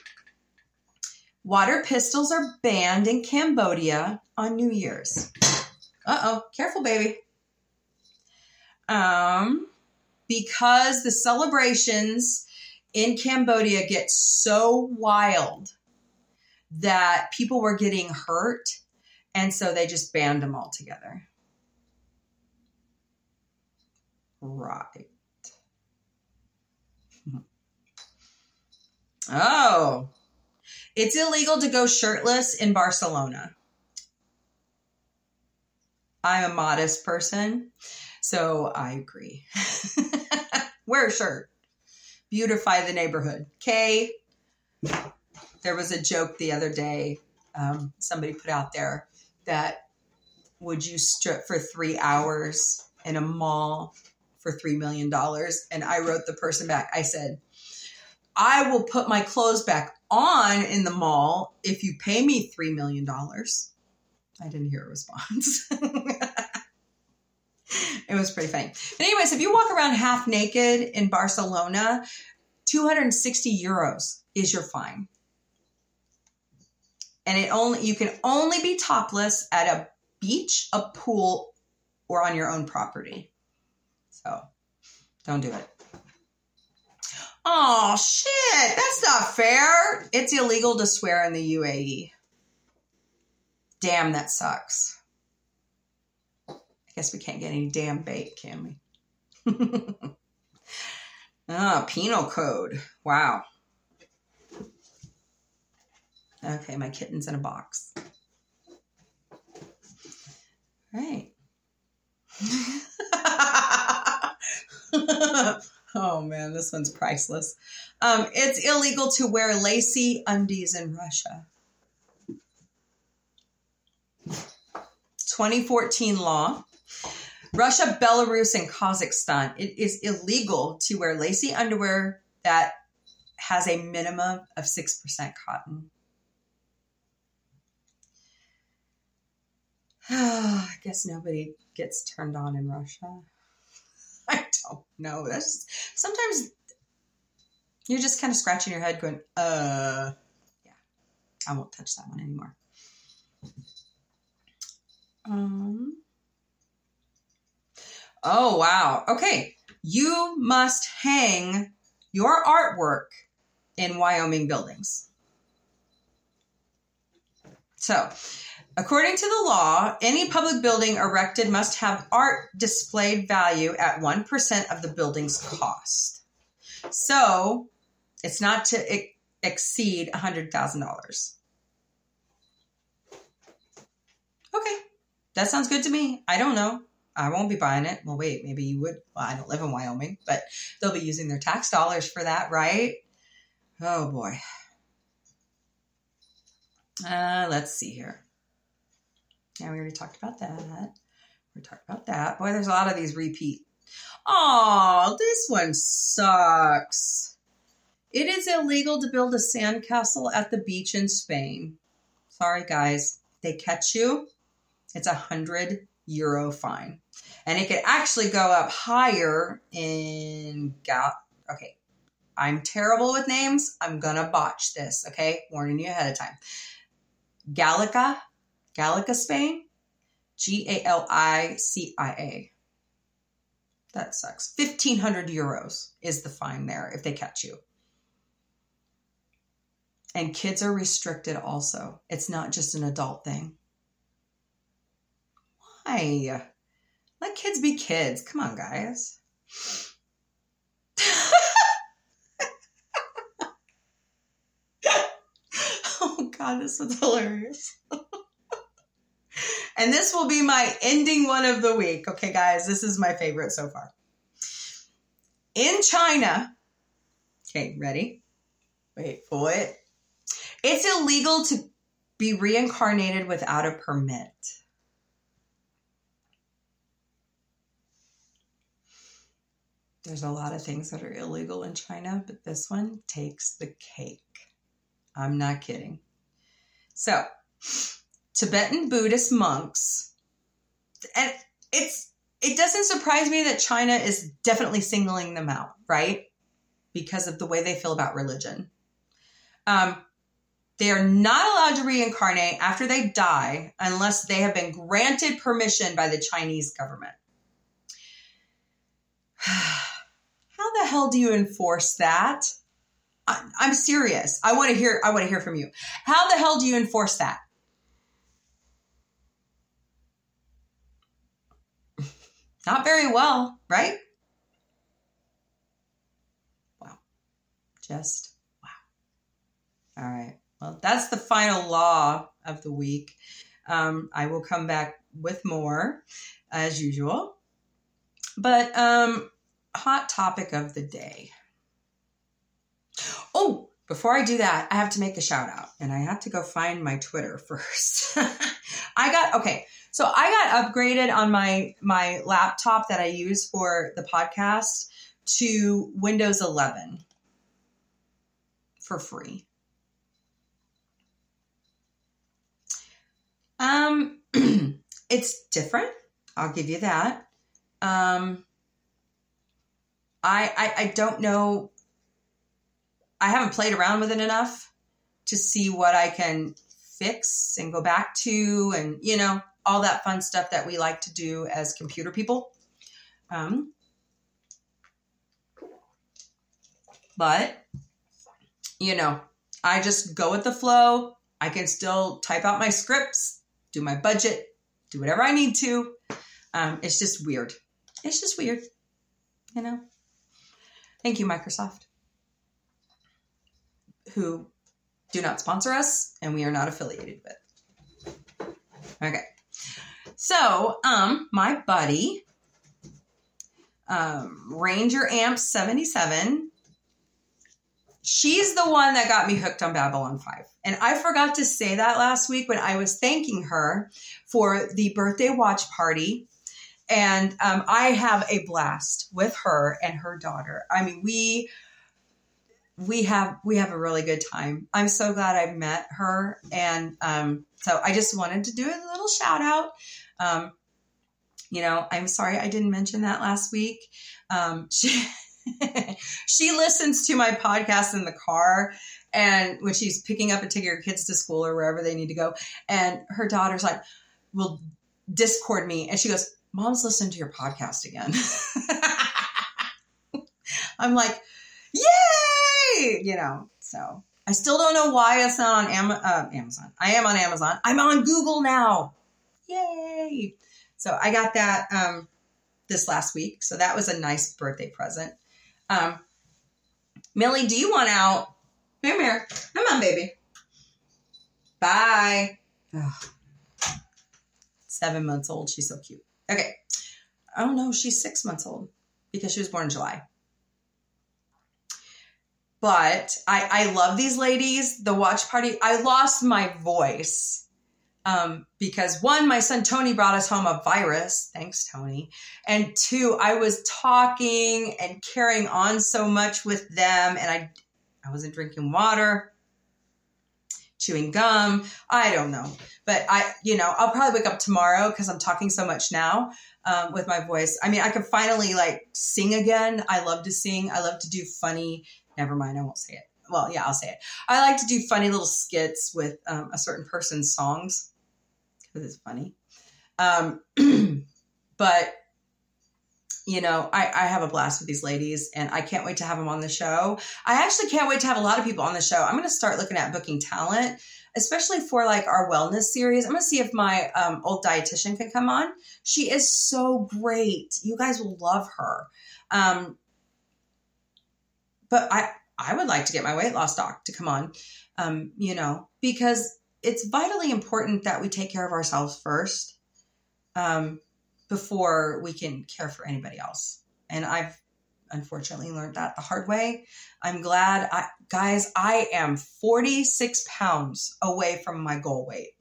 water pistols are banned in Cambodia on New Year's. Uh oh, careful, baby um, because the celebrations in Cambodia get so wild that people were getting hurt. And so they just banned them all together. Right. [LAUGHS] Oh, it's illegal to go shirtless in Barcelona. I'm a modest person. So I agree. [LAUGHS] Wear a shirt. Beautify the neighborhood. Okay. There was a joke the other day. Um, somebody put out there that would you strip for three hours in a mall for $3 million? And I wrote the person back. I said, I will put my clothes back on in the mall if you pay me $3 million. I didn't hear a response. [LAUGHS] [LAUGHS] it was pretty funny. But anyways, if you walk around half naked in Barcelona, 260 euros is your fine. And it only you can only be topless at a beach, a pool, or on your own property. So don't do it. Oh shit, that's not fair. It's illegal to swear in the UAE. Damn, that sucks. Guess we can't get any damn bait, can we? [LAUGHS] ah, penal code. Wow. Okay, my kitten's in a box. Right. [LAUGHS] oh man, this one's priceless. Um, it's illegal to wear lacy undies in Russia. 2014 law Russia, Belarus, and Kazakhstan, it is illegal to wear lacy underwear that has a minimum of 6% cotton. [SIGHS] I guess nobody gets turned on in Russia. [LAUGHS] I don't know. That's just, sometimes you're just kind of scratching your head going, uh, yeah, I won't touch that one anymore. Um, Oh, wow. Okay. You must hang your artwork in Wyoming buildings. So, according to the law, any public building erected must have art displayed value at 1% of the building's cost. So, it's not to ex- exceed $100,000. Okay, that sounds good to me. I don't know. I won't be buying it. Well, wait, maybe you would. Well, I don't live in Wyoming, but they'll be using their tax dollars for that, right? Oh boy. Uh, let's see here. Yeah, we already talked about that. We talked about that. Boy, there's a lot of these repeat. Oh, this one sucks. It is illegal to build a sandcastle at the beach in Spain. Sorry, guys. They catch you. It's a hundred euro fine, and it could actually go up higher in Gal. Okay, I'm terrible with names. I'm gonna botch this. Okay, warning you ahead of time. Galicia, Galicia, Spain. G A L I C I A. That sucks. 1500 euros is the fine there if they catch you. And kids are restricted also. It's not just an adult thing. Why? Let kids be kids. Come on, guys. oh, God, this is hilarious. and this will be my ending one of the week. Okay, guys, this is my favorite so far. In China, okay, ready? Wait for it. It's illegal to be reincarnated without a permit. There's a lot of things that are illegal in China, but this one takes the cake. I'm not kidding. So, Tibetan Buddhist monks, and it's it doesn't surprise me that China is definitely singling them out, right? Because of the way they feel about religion. Um, they are not allowed to reincarnate after they die unless they have been granted permission by the Chinese government. [SIGHS] [SIGHS] How the hell do you enforce that? I, I'm serious. I want to hear. I want to hear from you. How the hell do you enforce that? [LAUGHS] Not very well, right? Wow. Just wow. All right. Well, that's the final law of the week. Um, I will come back with more as usual. But um, hot topic of the day. Oh, before I do that, I have to make a shout out and I have to go find my Twitter [LAUGHS] first. I got okay. So I got upgraded on my my laptop that I use for the podcast to Windows 11 for free. Um [CLEARS THROAT] it's different. I'll give you that. Um I, I I don't know I haven't played around with it enough to see what I can fix and go back to and you know all that fun stuff that we like to do as computer people. Um, but, you know, I just go with the flow. I can still type out my scripts, do my budget, do whatever I need to. Um, it's just weird. It's just weird, you know. Thank you, Microsoft, who do not sponsor us and we are not affiliated with. Okay. So, um, my buddy, um, Ranger Amp 77, she's the one that got me hooked on Babylon 5. And I forgot to say that last week when I was thanking her for the birthday watch party. And um, I have a blast with her and her daughter. I mean, we we have we have a really good time. I'm so glad I met her, and um, so I just wanted to do a little shout out. Um, you know, I'm sorry I didn't mention that last week. Um, [LAUGHS] she she listens to my podcast in the car, and when she's picking up and taking her kids to school or wherever they need to go, and her daughter's like, "Will Discord me," and she goes, "Mom's listening to your podcast again." [LAUGHS] I'm like, "Yay!" You know, so I still don't know why it's not on Am- uh, Amazon. I am on Amazon. I'm on Google now. Yay! So I got that um, this last week. So that was a nice birthday present. Um, Millie, do you want out? Come here. Come on, baby. Bye. Seven months old. She's so cute. Okay. Oh no, she's six months old because she was born in July. But I, I love these ladies. The watch party. I lost my voice um, because one, my son Tony brought us home a virus. Thanks, Tony. And two, I was talking and carrying on so much with them, and I, I wasn't drinking water chewing gum. I don't know. But I, you know, I'll probably wake up tomorrow because I'm talking so much now um, with my voice. I mean, I can finally like sing again. I love to sing. I love to do funny. Never mind, I won't say it. Well, yeah, I'll say it. I like to do funny little skits with um, a certain person's songs because it's funny. Um, [CLEARS THROAT] but you know, I, I have a blast with these ladies and I can't wait to have them on the show. I actually can't wait to have a lot of people on the show. I'm going to start looking at booking talent, especially for like our wellness series. I'm going to see if my um, old dietitian can come on. She is so great. You guys will love her. Um, but I, I would like to get my weight loss doc to come on, um, you know, because it's vitally important that we take care of ourselves first. Um, before we can care for anybody else. And I've unfortunately learned that the hard way. I'm glad I guys, I am 46 pounds away from my goal weight.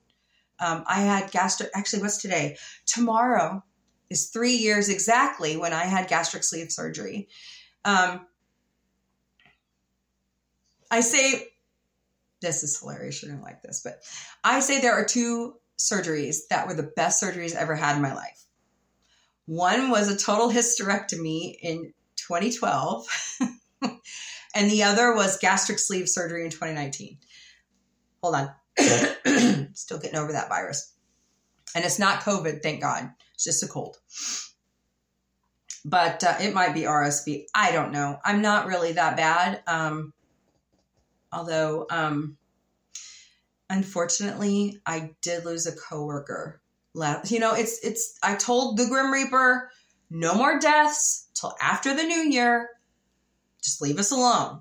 Um, I had gastric actually what's today? Tomorrow is three years exactly when I had gastric sleeve surgery. Um, I say this is hilarious. You're gonna like this, but I say there are two surgeries that were the best surgeries I ever had in my life. One was a total hysterectomy in 2012, [LAUGHS] and the other was gastric sleeve surgery in 2019. Hold on. [CLEARS THROAT] Still getting over that virus. And it's not COVID, thank God. It's just a cold. But uh, it might be RSV. I don't know. I'm not really that bad. Um, although, um, unfortunately, I did lose a coworker left. You know, it's it's. I told the Grim Reaper, no more deaths till after the new year. Just leave us alone.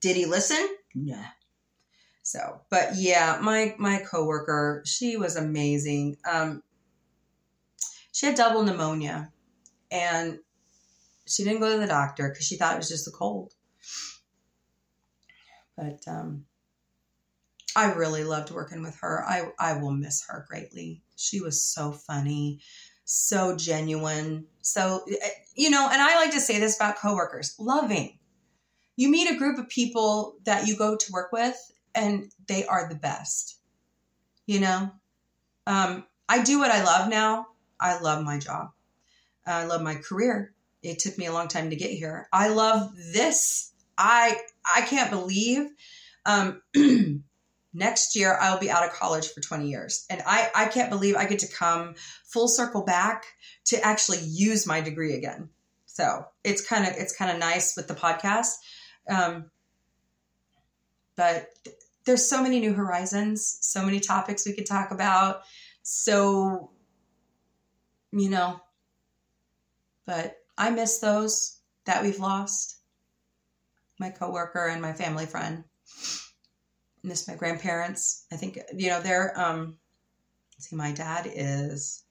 Did he listen? Nah. So, but yeah, my my coworker, she was amazing. Um, she had double pneumonia, and she didn't go to the doctor because she thought it was just a cold. But um, I really loved working with her. I, I will miss her greatly. She was so funny, so genuine. So, eh, you know, and I like to say this about coworkers loving. You meet a group of people that you go to work with, and they are the best. You know, um, I do what I love now. I love my job. I love my career. It took me a long time to get here. I love this. I I can't believe um, [CLEARS THROAT] next year I'll be out of college for 20 years. And I, I can't believe I get to come full circle back to actually use my degree again. So it's kind of, it's kind of nice with the podcast. Um, but there's so many new horizons, so many topics we could talk about. So, you know, but I miss those that we've lost. My coworker and my family friend miss my grandparents. I think you know they're um see my dad is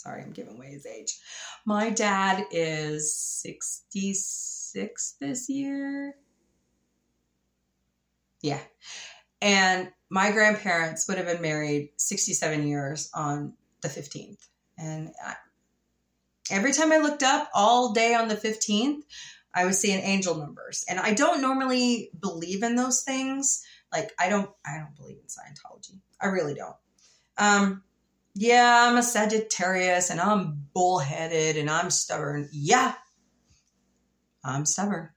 sorry, I'm giving away his age. My dad is 66 this year. Yeah. And my grandparents would have been married 67 years on the 15th. And I, every time I looked up all day on the 15th, I was seeing angel numbers. And I don't normally believe in those things. Like I don't I don't believe in Scientology. I really don't. Um yeah, I'm a Sagittarius and I'm bullheaded and I'm stubborn. Yeah. I'm stubborn.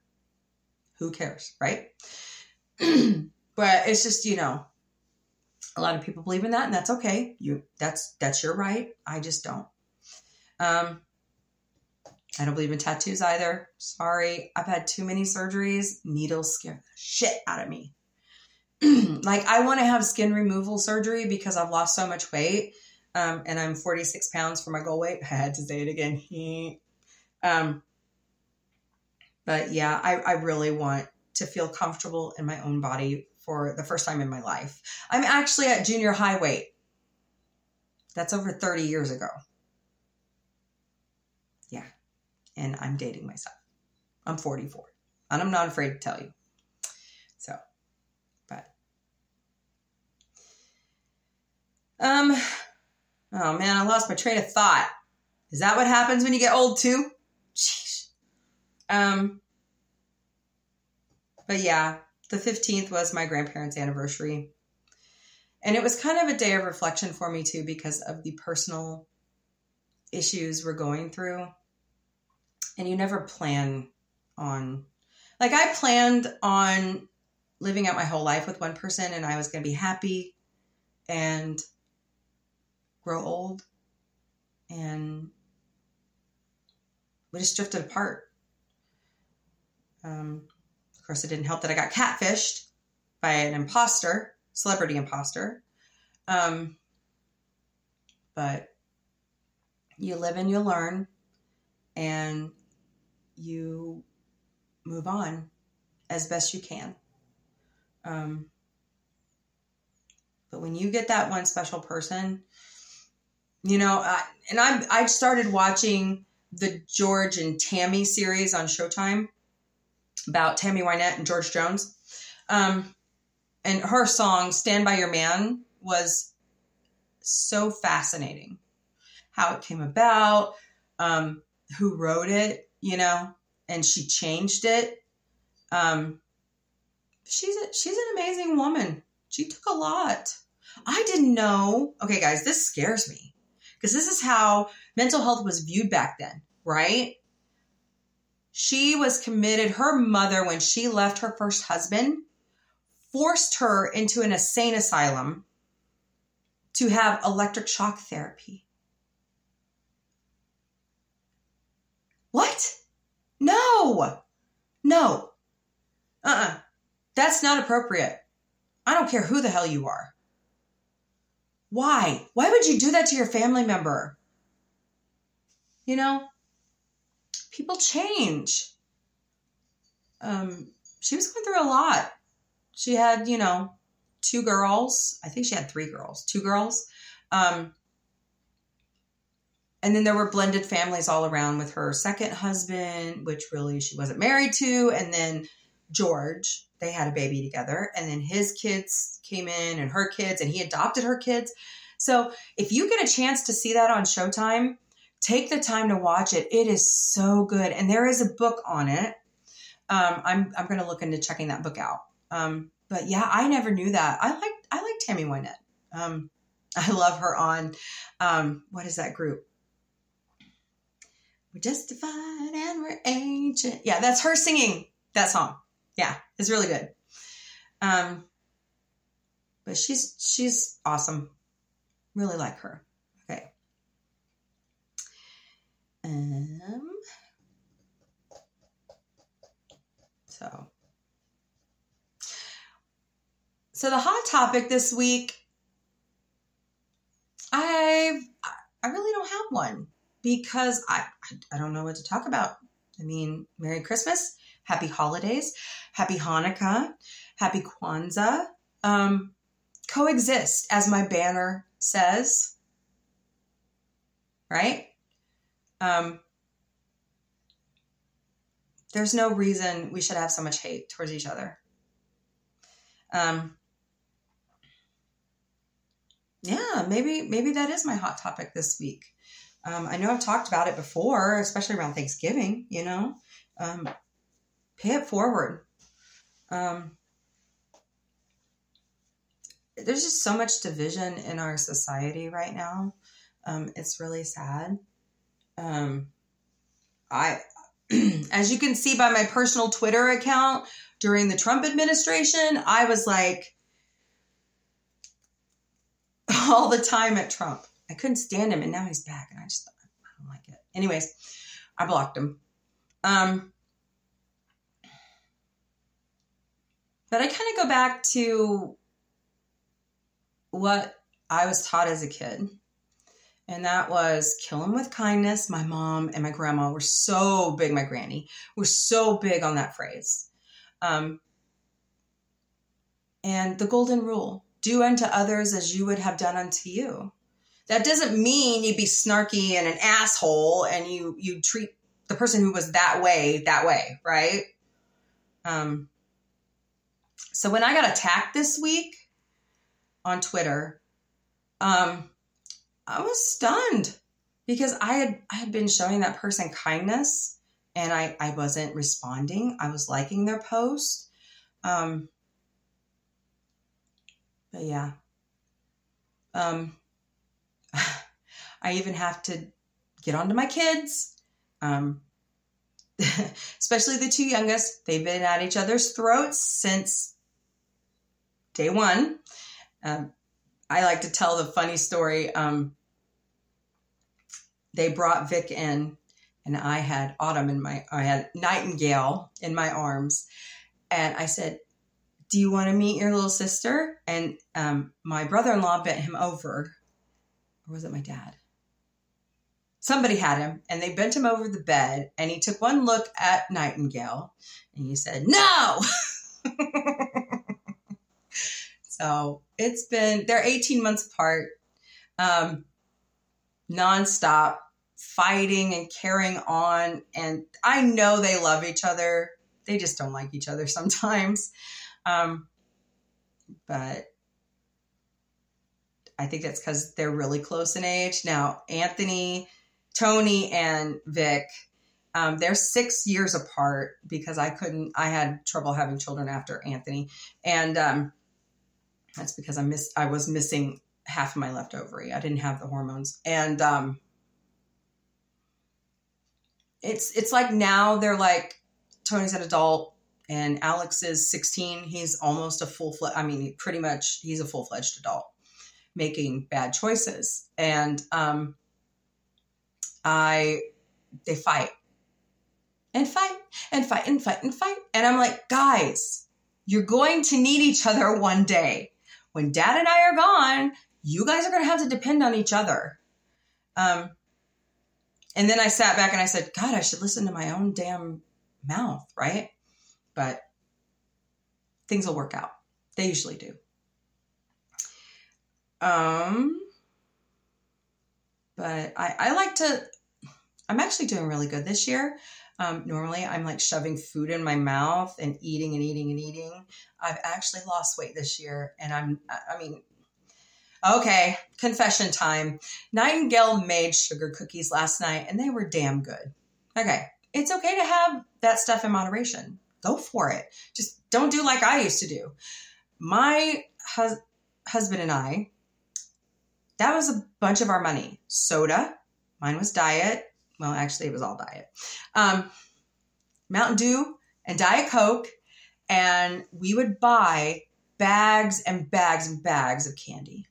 Who cares, right? [CLEARS THROAT] but it's just, you know, a lot of people believe in that and that's okay. You that's that's your right. I just don't. Um I don't believe in tattoos either. Sorry. I've had too many surgeries. Needles scare the shit out of me. [CLEARS THROAT] like, I want to have skin removal surgery because I've lost so much weight. Um, and I'm 46 pounds for my goal weight. [LAUGHS] I had to say it again. [LAUGHS] um, but yeah, I, I really want to feel comfortable in my own body for the first time in my life. I'm actually at junior high weight. That's over 30 years ago. Yeah. And I'm dating myself. I'm 44. And I'm not afraid to tell you. So, but. Um, oh man, I lost my train of thought. Is that what happens when you get old too? Jeez. Um, but yeah, the 15th was my grandparents' anniversary. And it was kind of a day of reflection for me too because of the personal issues we're going through. And you never plan on, like, I planned on living out my whole life with one person and I was going to be happy and grow old. And we just drifted apart. Um, of course, it didn't help that I got catfished by an imposter, celebrity imposter. Um, but you live and you learn and you move on as best you can. Um, but when you get that one special person, you know, I, and I I started watching the George and Tammy series on Showtime about Tammy Wynette and George Jones. Um, and her song, Stand By Your Man, was so fascinating. How it came about, um, who wrote it, you know, and she changed it. Um, she's a, she's an amazing woman. She took a lot. I didn't know. Okay, guys, this scares me because this is how mental health was viewed back then, right? She was committed. Her mother, when she left her first husband, forced her into an insane asylum to have electric shock therapy. What? No. No. Uh uh-uh. uh. That's not appropriate. I don't care who the hell you are. Why? Why would you do that to your family member? You know, people change. Um, she was going through a lot. She had, you know, two girls. I think she had three girls, two girls. Um, and then there were blended families all around with her second husband, which really she wasn't married to. And then George, they had a baby together. And then his kids came in and her kids, and he adopted her kids. So if you get a chance to see that on Showtime, take the time to watch it. It is so good. And there is a book on it. Um, I'm, I'm going to look into checking that book out. Um, but yeah, I never knew that. I like, I like Tammy Wynette. Um, [LAUGHS] I love her on, um, what is that group? We're justified and we're ancient. Yeah, that's her singing that song. Yeah, it's really good. Um, but she's she's awesome. Really like her. Okay. Um, so, so the hot topic this week, I I really don't have one because I I don't know what to talk about. I mean, Merry Christmas, Happy Holidays, Happy Hanukkah, Happy Kwanzaa. Um, coexist, as my banner says. Right? Um, there's no reason we should have so much hate towards each other. Um, yeah, maybe maybe that is my hot topic this week. Um, I know I've talked about it before, especially around Thanksgiving. You know, um, pay it forward. Um, there's just so much division in our society right now. Um, it's really sad. Um, I, [CLEARS THROAT] as you can see by my personal Twitter account during the Trump administration, I was like [LAUGHS] all the time at Trump. I couldn't stand him, and now he's back, and I just I don't like it. Anyways, I blocked him. Um, but I kind of go back to what I was taught as a kid. And that was kill him with kindness. My mom and my grandma were so big, my granny were so big on that phrase. Um, and the golden rule do unto others as you would have done unto you. That doesn't mean you'd be snarky and an asshole and you you treat the person who was that way that way, right? Um so when I got attacked this week on Twitter, um I was stunned because I had I had been showing that person kindness and I I wasn't responding. I was liking their post. Um but yeah. Um, [SIGHS] I even have to get onto my kids. Um, [LAUGHS] especially the two youngest. They've been at each other's throats since day one. Um, I like to tell the funny story. Um, they brought Vic in, and I had Autumn in my, I had Nightingale in my arms, and I said, do you want to meet your little sister? And um, my brother-in-law bent him over, or was it my dad? Somebody had him, and they bent him over the bed, and he took one look at Nightingale, and he said, "No." [LAUGHS] so it's been they're 18 months apart, um, nonstop fighting and carrying on, and I know they love each other. They just don't like each other sometimes. Um, but I think that's because they're really close in age. Now, Anthony, Tony, and Vic, um, they're six years apart because I couldn't, I had trouble having children after Anthony. And um, that's because I missed, I was missing half of my left ovary. I didn't have the hormones. And um, it's, it's like now they're like, Tony's an adult and Alex is 16. He's almost a full fledged, I mean, pretty much he's a full fledged adult making bad choices. And um, I, they fight and fight and fight and fight and fight. And I'm like, guys, you're going to need each other one day. When dad and I are gone, you guys are going to have to depend on each other. Um, and then I sat back and I said, God, I should listen to my own damn mouth, right? but things will work out. They usually do. Um, but I, I like to, I'm actually doing really good this year. Um, normally, I'm like shoving food in my mouth and eating and eating and eating. I've actually lost weight this year, and I'm, I mean, okay, confession time. Nightingale made sugar cookies last night, and they were damn good. Okay, it's okay to have that stuff in moderation go for it. Just don't do like I used to do. My hus- husband and I, that was a bunch of our money. Soda, mine was diet. Well, actually, it was all diet. Um, Mountain Dew and Diet Coke, and we would buy bags and bags and bags of candy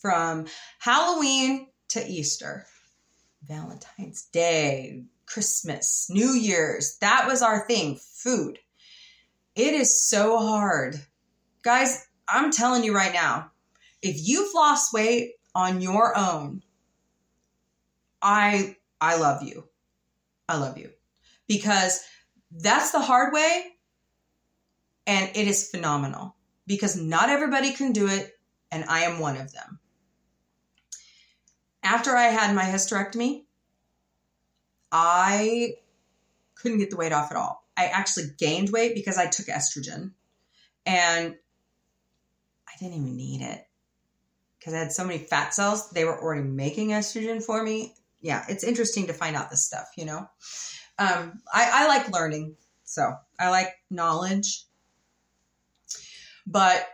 from Halloween to Easter, Valentine's Day, Christmas, New Year's. That was our thing food. It is so hard. Guys, I'm telling you right now, if you've lost weight on your own, I I love you. I love you. Because that's the hard way and it is phenomenal because not everybody can do it and I am one of them. After I had my hysterectomy, I couldn't get the weight off at all. I actually gained weight because I took estrogen and I didn't even need it because I had so many fat cells. They were already making estrogen for me. Yeah, it's interesting to find out this stuff, you know? Um, I, I like learning, so I like knowledge. But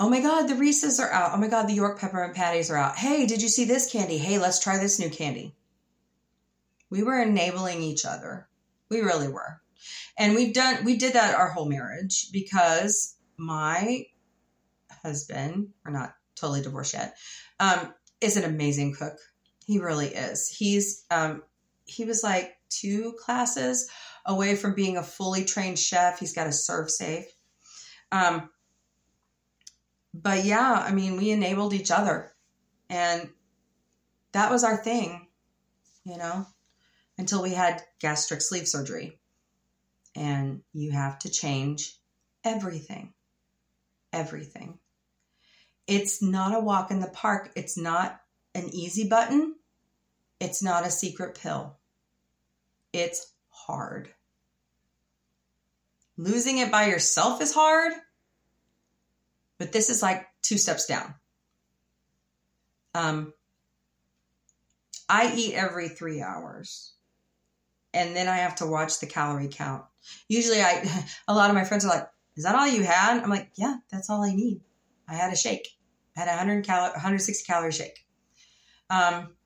oh my God, the Reese's are out. Oh my God, the York peppermint patties are out. Hey, did you see this candy? Hey, let's try this new candy. We were enabling each other. We really were. And we've done, we did that our whole marriage because my husband, or not totally divorced yet, um, is an amazing cook. He really is. He's um, he was like two classes away from being a fully trained chef. He's got to ServSafe. Um, but yeah, I mean, we enabled each other, and that was our thing, you know, until we had gastric sleeve surgery, and you have to change everything, everything. It's not a walk in the park. It's not an easy button. It's not a secret pill. It's hard. Losing it by yourself is hard, but this is like two steps down. Um, I eat every three hours, and then I have to watch the calorie count. Usually, I [LAUGHS] a lot of my friends are like, "Is that all you had?" I'm like, "Yeah, that's all I need. I had a shake. Had a 100 cal- 160 calorie shake." Um,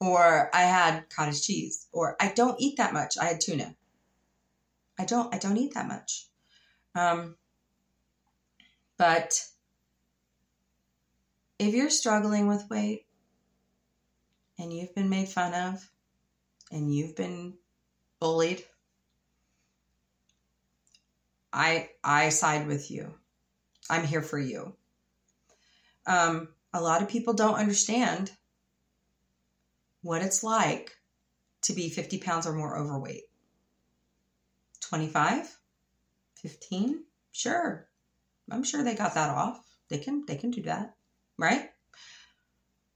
or I had cottage cheese, or I don't eat that much. I had tuna. I don't. I don't eat that much. Um, but if you're struggling with weight and you've been made fun of and you've been bullied, I I side with you. I'm here for you. Um, a lot of people don't understand what it's like to be 50 pounds or more overweight. 25? 15? Sure. I'm sure they got that off. They can they can do that, right?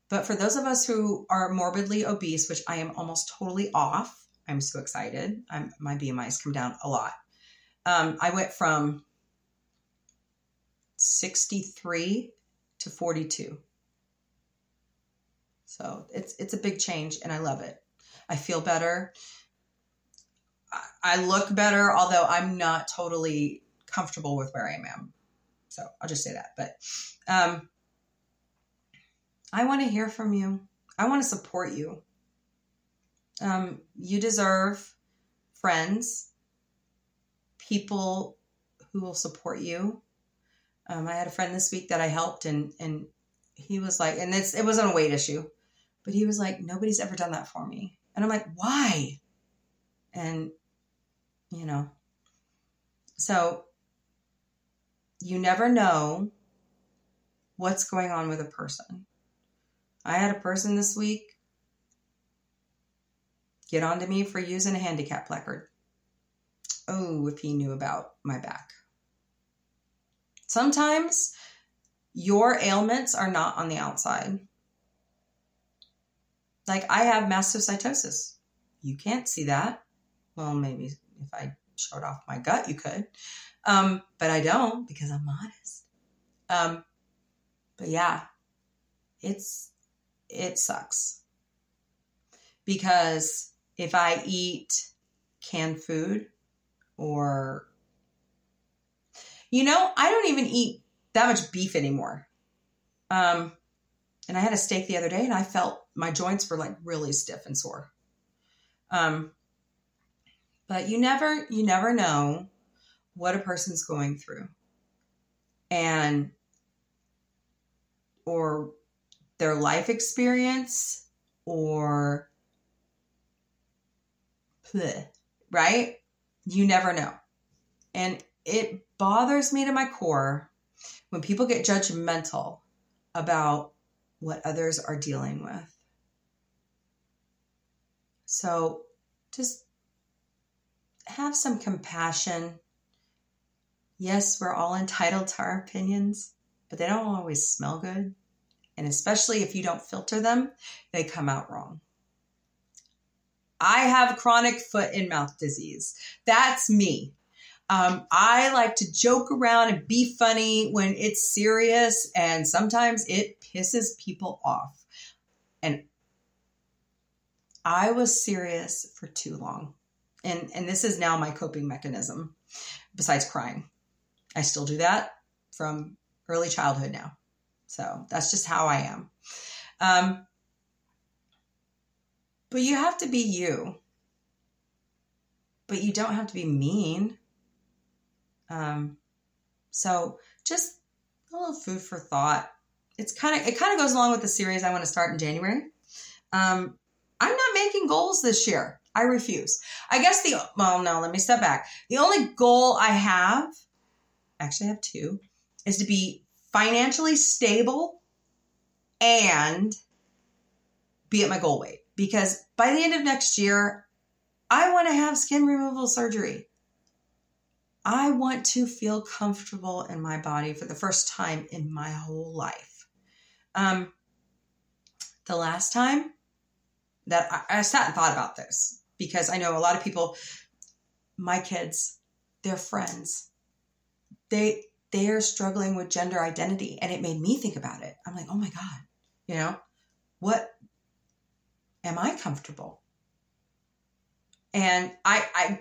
But for those of us who are morbidly obese, which I am almost totally off, I'm so excited. I'm, my BMI has come down a lot. Um, I went from 63 to 42. So it's it's a big change and I love it. I feel better. I look better, although I'm not totally comfortable with where I am. So I'll just say that. But um, I want to hear from you. I want to support you. Um, you deserve friends, people who will support you. Um, I had a friend this week that I helped, and and he was like, and it's it wasn't a weight issue. But he was like, nobody's ever done that for me. And I'm like, why? And, you know, so you never know what's going on with a person. I had a person this week get on to me for using a handicap placard. Oh, if he knew about my back. Sometimes your ailments are not on the outside. Like I have mastocytosis. You can't see that. Well, maybe if I showed off my gut, you could. Um, but I don't because I'm modest. Um, but yeah, it's it sucks because if I eat canned food or you know, I don't even eat that much beef anymore. Um, and I had a steak the other day and I felt my joints were like really stiff and sore. Um, but you never, you never know what a person's going through and or their life experience or bleh, right? You never know. And it bothers me to my core when people get judgmental about what others are dealing with. So just have some compassion. Yes, we're all entitled to our opinions, but they don't always smell good. And especially if you don't filter them, they come out wrong. I have chronic foot and mouth disease. That's me. Um, I like to joke around and be funny when it's serious, and sometimes it pisses people off. And I was serious for too long. And, and this is now my coping mechanism, besides crying. I still do that from early childhood now. So that's just how I am. Um, but you have to be you. But you don't have to be mean. Um, so just a little food for thought. it's kind of it kind of goes along with the series I want to start in January. Um, I'm not making goals this year. I refuse. I guess the well, no, let me step back. The only goal I have, actually, I have two, is to be financially stable and be at my goal weight. Because by the end of next year, I want to have skin removal surgery. I want to feel comfortable in my body for the first time in my whole life. Um, the last time that I, I sat and thought about this because I know a lot of people, my kids, their friends, they they are struggling with gender identity, and it made me think about it. I'm like, oh my god, you know, what am I comfortable? And I I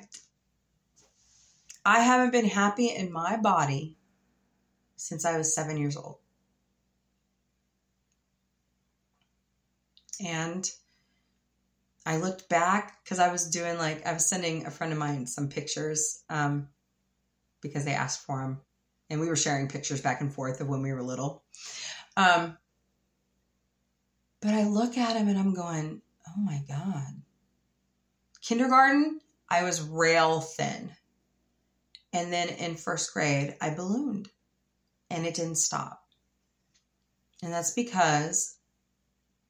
I haven't been happy in my body since I was seven years old. And I looked back because I was doing like, I was sending a friend of mine some pictures um, because they asked for them. And we were sharing pictures back and forth of when we were little. Um, but I look at him and I'm going, oh my God. Kindergarten, I was rail thin. And then in first grade, I ballooned and it didn't stop. And that's because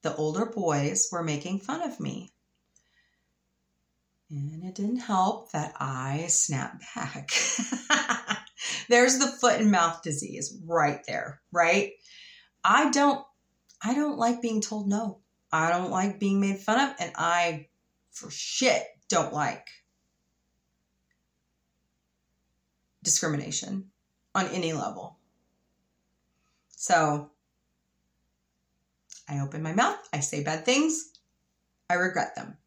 the older boys were making fun of me. And it didn't help that I snapped back. [LAUGHS] There's the foot and mouth disease right there, right? I don't I don't like being told no. I don't like being made fun of and I for shit don't like discrimination on any level. So I open my mouth, I say bad things, I regret them.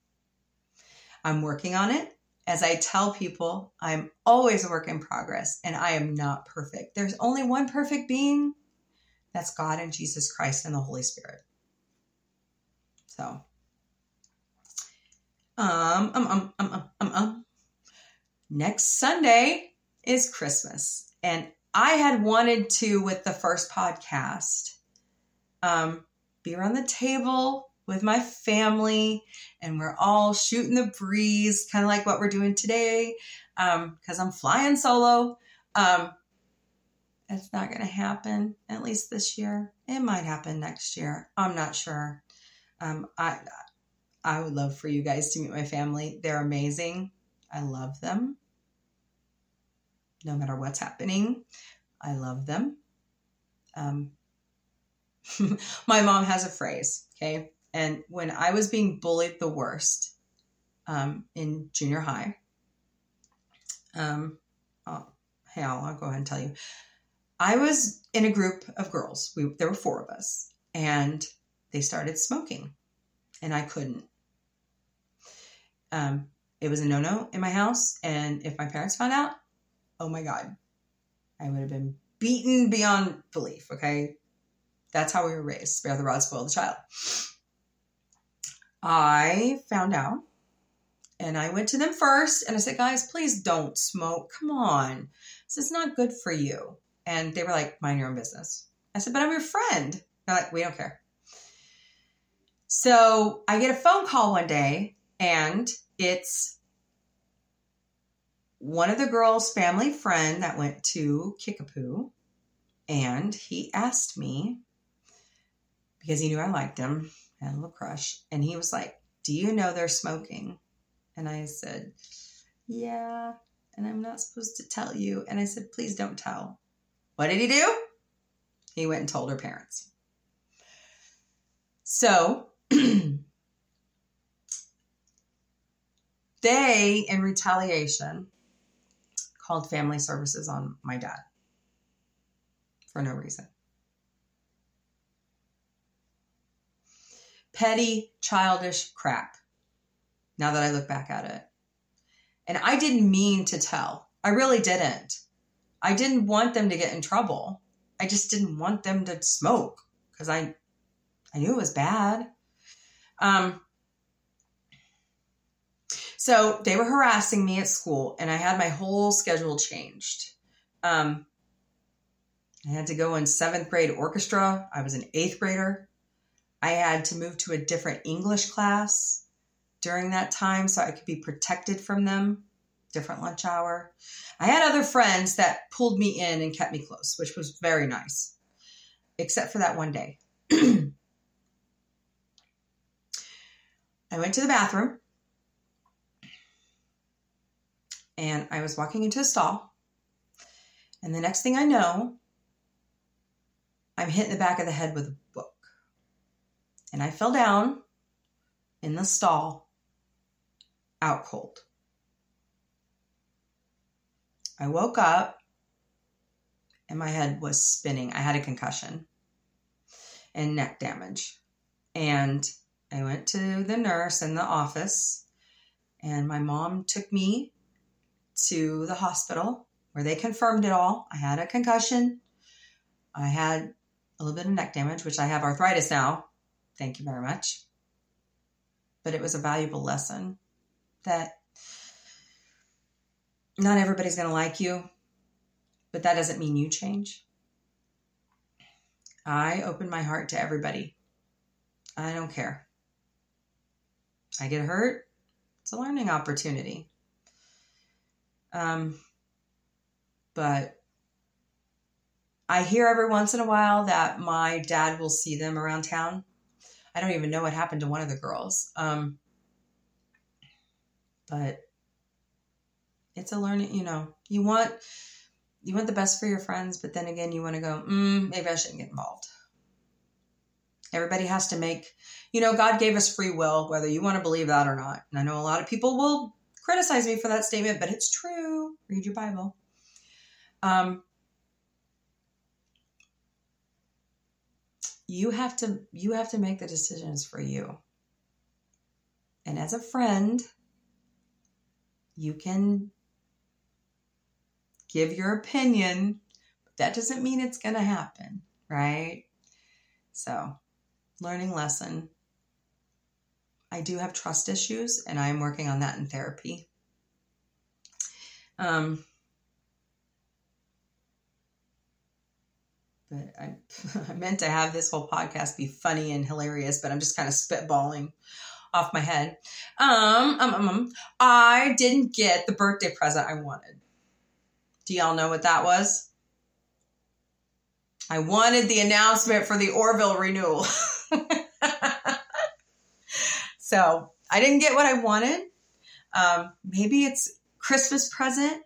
I'm working on it. As I tell people, I'm always a work in progress and I am not perfect. There's only one perfect being that's God and Jesus Christ and the Holy Spirit. So, um, um, um, um, um, um, um. Next Sunday, is Christmas. And I had wanted to, with the first podcast, um, be around the table with my family and we're all shooting the breeze, kind of like what we're doing today, because um, I'm flying solo. Um, it's not going to happen, at least this year. It might happen next year. I'm not sure. Um, I, I would love for you guys to meet my family. They're amazing. I love them no matter what's happening. I love them. Um, [LAUGHS] my mom has a phrase, okay? And when I was being bullied the worst um, in junior high, um, oh, hell, I'll go ahead and tell you. I was in a group of girls. We, there were four of us, and they started smoking, and I couldn't. Um, it was a no no in my house, and if my parents found out, oh my God, I would have been beaten beyond belief. Okay. That's how we were raised. Spare the rod, spoil the child. I found out and I went to them first and I said, guys, please don't smoke. Come on. This is not good for you. And they were like, mind your own business. I said, but I'm your friend. They're like, we don't care. So I get a phone call one day and it's one of the girls' family friend that went to Kickapoo, and he asked me because he knew I liked him, had a little crush, and he was like, "Do you know they're smoking?" And I said, "Yeah." And I'm not supposed to tell you. And I said, "Please don't tell." What did he do? He went and told her parents. So [CLEARS THROAT] they, in retaliation, called family services on my dad for no reason. Petty, childish crap. Now that I look back at it. And I didn't mean to tell. I really didn't. I didn't want them to get in trouble. I just didn't want them to smoke because I I knew it was bad. Um, so they were harassing me at school, and I had my whole schedule changed. Um, I had to go in seventh grade orchestra. I was an eighth grader. I had to move to a different English class during that time so I could be protected from them, different lunch hour. I had other friends that pulled me in and kept me close, which was very nice, except for that one day. [CLEARS THROAT] I went to the bathroom and I was walking into a stall. And the next thing I know, I'm hit in the back of the head with a book and I fell down in the stall out cold. I woke up and my head was spinning. I had a concussion and neck damage. And I went to the nurse in the office, and my mom took me to the hospital where they confirmed it all. I had a concussion. I had a little bit of neck damage, which I have arthritis now. Thank you very much. But it was a valuable lesson that not everybody's going to like you, but that doesn't mean you change. I open my heart to everybody. I don't care. I get hurt. It's a learning opportunity. Um, but I hear every once in a while that my dad will see them around town. I don't even know what happened to one of the girls. Um, but it's a learning, you know, you want you want the best for your friends, but then again, you want to go, mm, maybe I shouldn't get involved. Everybody has to make, you know, God gave us free will, whether you want to believe that or not. And I know a lot of people will criticize me for that statement, but it's true. Read your Bible. Um, you have to you have to make the decisions for you. And as a friend, you can give your opinion, but that doesn't mean it's going to happen, right? So, learning lesson. I do have trust issues, and I'm working on that in therapy. Um, but I, [LAUGHS] I meant to have this whole podcast be funny and hilarious, but I'm just kind of spitballing off my head. Um, um, um, um, I didn't get the birthday present I wanted. Do y'all know what that was? I wanted the announcement for the Orville renewal. [LAUGHS] so I didn't get what I wanted. Um, maybe it's Christmas present.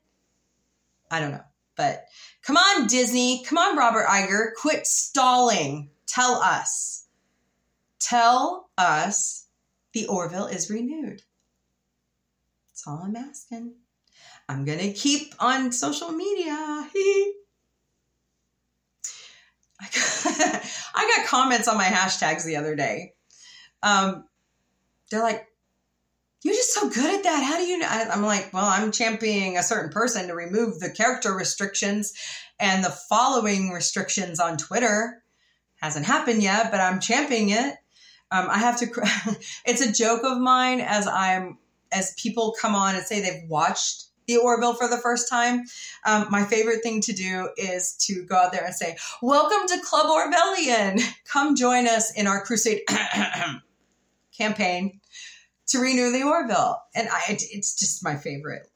I don't know. But come on, Disney. Come on, Robert Iger. Quit stalling. Tell us. Tell us the Orville is renewed. That's all I'm asking. I'm going to keep on social media. [LAUGHS] I got, [LAUGHS] I got comments on my hashtags the other day. Um, they're like, you're just so good at that. How do you know? I'm like, well, I'm championing a certain person to remove the character restrictions and the following restrictions on Twitter. Hasn't happened yet, but I'm championing it. Um, I have to, [LAUGHS] it's a joke of mine as I'm, as people come on and say they've watched the Orville for the first time, um, my favorite thing to do is to go out there and say, Welcome to Club Orvillian. Come join us in our crusade [CLEARS THROAT] campaign to renew the Orville. And I, it's just my favorite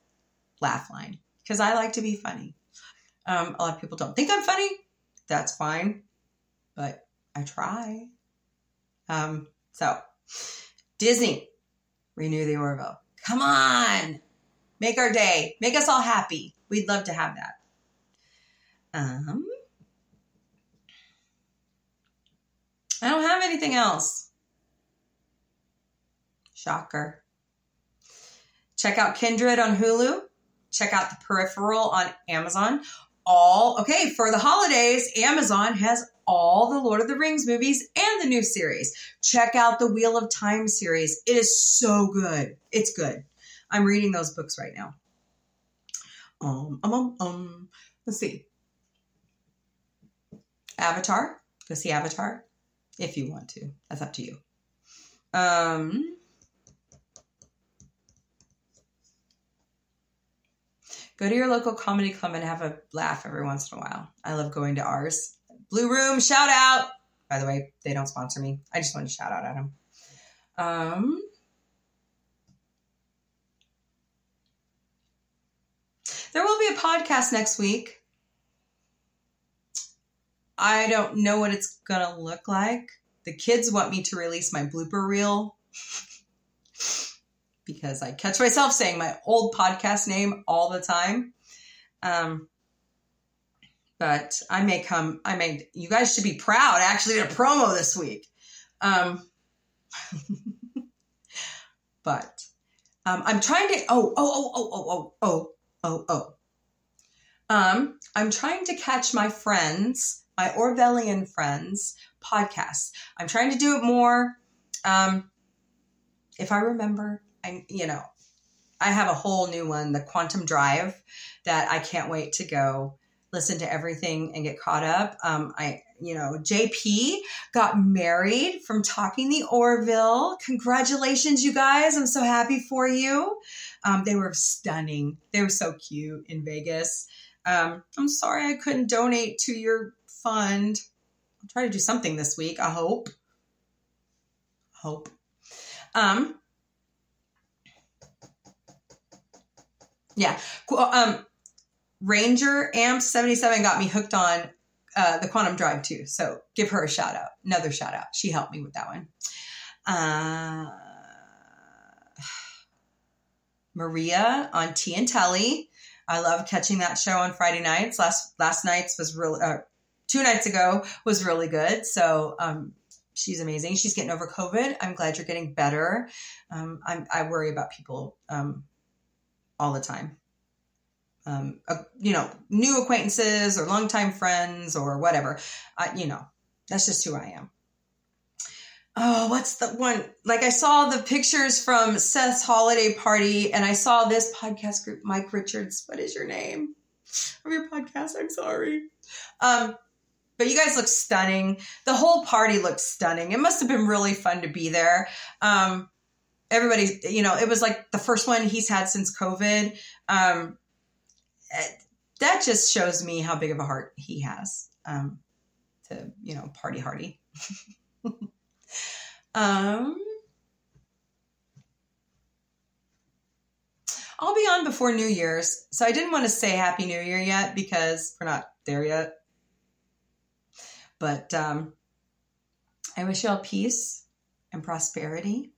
laugh line because I like to be funny. Um, a lot of people don't think I'm funny. That's fine, but I try. Um, so, Disney, renew the Orville. Come on, make our day, make us all happy. We'd love to have that. Um, I don't have anything else. Shocker. Check out Kindred on Hulu. Check out The Peripheral on Amazon. All, okay, for the holidays, Amazon has all the Lord of the Rings movies and the new series. Check out the Wheel of Time series. It is so good. It's good. I'm reading those books right now. Um, um, um, um. Let's see. Avatar. Go see Avatar if you want to. That's up to you. Um, Go to your local comedy club and have a laugh every once in a while. I love going to ours. Blue Room, shout out. By the way, they don't sponsor me. I just want to shout out at them. Um, there will be a podcast next week. I don't know what it's going to look like. The kids want me to release my blooper reel [LAUGHS] because I catch myself saying my old podcast name all the time. Um, but I may come, I may, you guys should be proud. I actually did a promo this week. Um, [LAUGHS] but um, I'm trying to, oh, oh, oh, oh, oh, oh, oh, oh, oh. Um, I'm trying to catch my friends, my Orvillian friends podcasts. I'm trying to do it more. Um, if I remember, I, you know, I have a whole new one, the Quantum Drive, that I can't wait to go listen to everything and get caught up. Um, I, you know, JP got married from Talking the Orville. Congratulations, you guys. I'm so happy for you. Um, they were stunning. They were so cute in Vegas. Um, I'm sorry I couldn't donate to your fund. I'll try to do something this week. I hope. Hope. Um, yeah. Um, Ranger Amp 77 got me hooked on uh, the Quantum Drive too. So give her a shout out. Another shout out. She helped me with that one. Uh, Maria on T and Telly. I love catching that show on Friday nights. Last last night's was really uh, two nights ago was really good. So um, she's amazing. She's getting over COVID. I'm glad you're getting better. Um, i worry about people um, all the time um, uh, you know, new acquaintances or longtime friends or whatever. You know, that's just who I am. Oh, what's the one? Like I saw the pictures from Seth's holiday party and I saw this podcast group, Mike Richards. What is your name of your podcast? I'm sorry. Um, but you guys look stunning. The whole party looked stunning. It must have been really fun to be there. Um, everybody, you know, it was like the first one he's had since COVID. Um, that just shows me how big of a heart he has um, to you know party hardy. [LAUGHS] Um, i'll be on before new year's so i didn't want to say happy new year yet because we're not there yet. But um, i wish you all peace and prosperity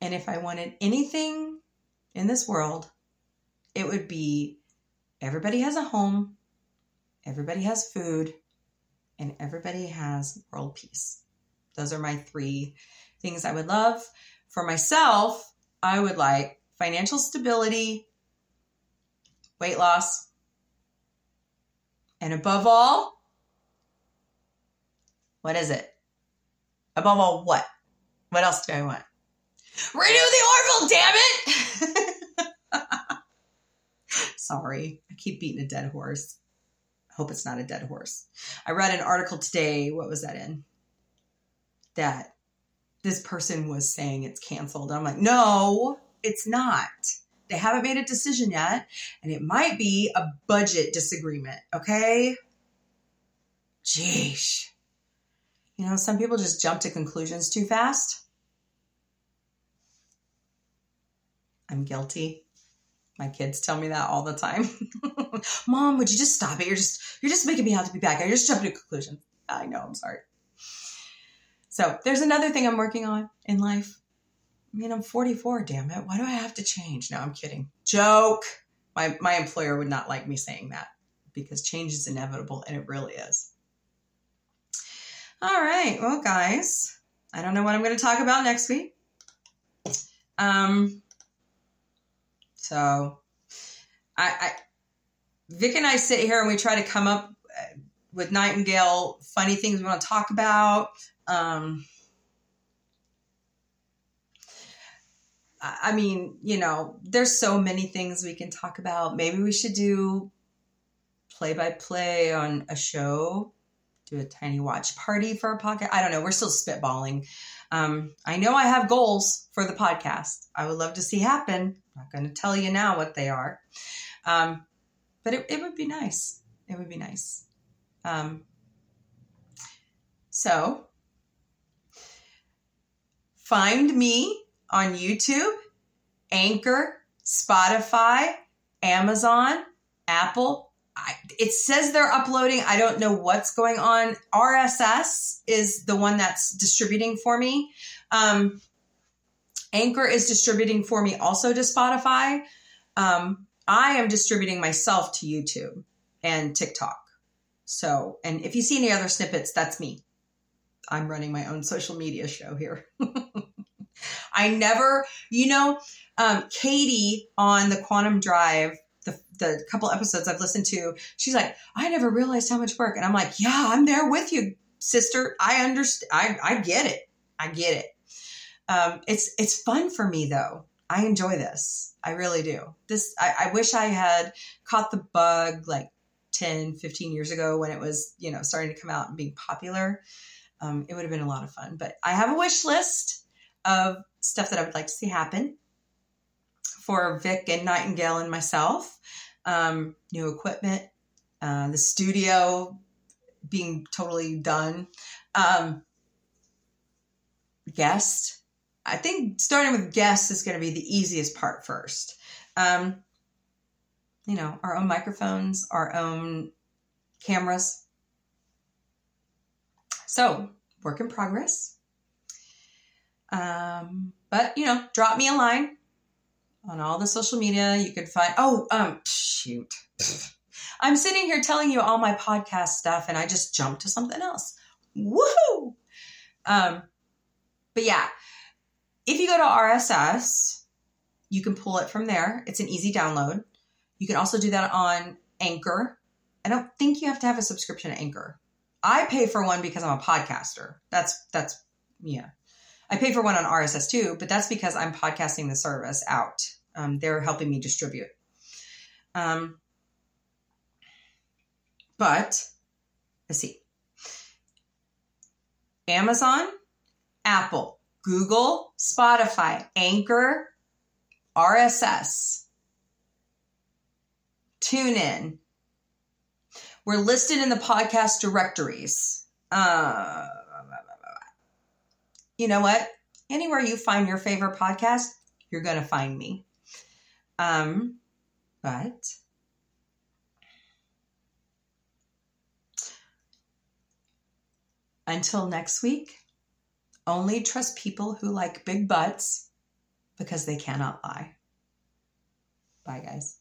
and if i wanted anything in this world it would be everybody has a home, everybody has food, and everybody has world peace. Those are my three things I would love. For myself, I would like financial stability, weight loss, and above all, what is it? Above all, what? What else do I want? Renew the Orville, damn it! [LAUGHS] Sorry, I keep beating a dead horse. I hope it's not a dead horse. I read an article today. What was that in? That this person was saying it's canceled. I'm like, no, it's not. They haven't made a decision yet, and it might be a budget disagreement. Okay. Jeez. You know, some people just jump to conclusions too fast. I'm guilty. My kids tell me that all the time. [LAUGHS] Mom, would you just stop it? You're just you're just making me have to be back. I just jumped to conclusions. I know, I'm sorry. So there's another thing I'm working on in life. I mean, I'm 44, damn it. Why do I have to change? No, I'm kidding. Joke. My my employer would not like me saying that because change is inevitable and it really is. All right. Well, guys, I don't know what I'm going to talk about next week. Um, so I, I Vic and I sit here and we try to come up uh, with Nightingale funny things we want to talk about. Um, I mean, you know, there's so many things we can talk about. Maybe we should do play by play on a show, do a tiny watch party for a podcast. I don't know. We're still spitballing. Um, I know I have goals for the podcast. I would love to see happen. I'm not going to tell you now what they are. Um, but it, it would be nice. It would be nice. Um, so find me on YouTube, Anchor, Spotify, Amazon, Apple. I, it says they're uploading. I don't know what's going on. RSS is the one that's distributing for me. Um, Anchor is distributing for me also to Spotify. Um, I am distributing myself to YouTube and TikTok. So, and if you see any other snippets, that's me. I'm running my own social media show here. [LAUGHS] I never, you know, um, Katie on the Quantum Drive, the, couple episodes I've listened to, she's like, I never realized how much work. And I'm like, yeah, I'm there with you, sister. I understand. I, I get it. I get it. Um, it's, it's fun for me though. I enjoy this. I really do. This, I, I wish I had caught the bug like 10, 15 years ago when it was, you know, starting to come out and being popular. Um, it would have been a lot of fun. But I have a wish list of stuff that I would like to see happen for Vic and Nightingale and myself. Um, new equipment, uh, the studio being totally done. Um, guest. I think starting with guests is going to be the easiest part first. Um, you know, our own microphones, our own cameras. So, work in progress. Um, but you know, drop me a line on all the social media. You could find. Oh, um, shoot. [LAUGHS] I'm sitting here telling you all my podcast stuff, and I just jumped to something else. Woohoo! Um, but yeah, if you go to RSS, you can pull it from there. It's an easy download. You can also do that on Anchor. I don't think you have to have a subscription to Anchor. I pay for one because I'm a podcaster. That's that's yeah. I pay for one on RSS too, but that's because I'm podcasting the service out. Um, they're helping me distribute. Um, but let's see. Amazon, Apple, Google, Spotify, Anchor, RSS, TuneIn. We're listed in the podcast directories. Uh, you know what? Anywhere you find your favorite podcast, you're going to find me. Um, but until next week, only trust people who like big butts because they cannot lie. Bye, guys.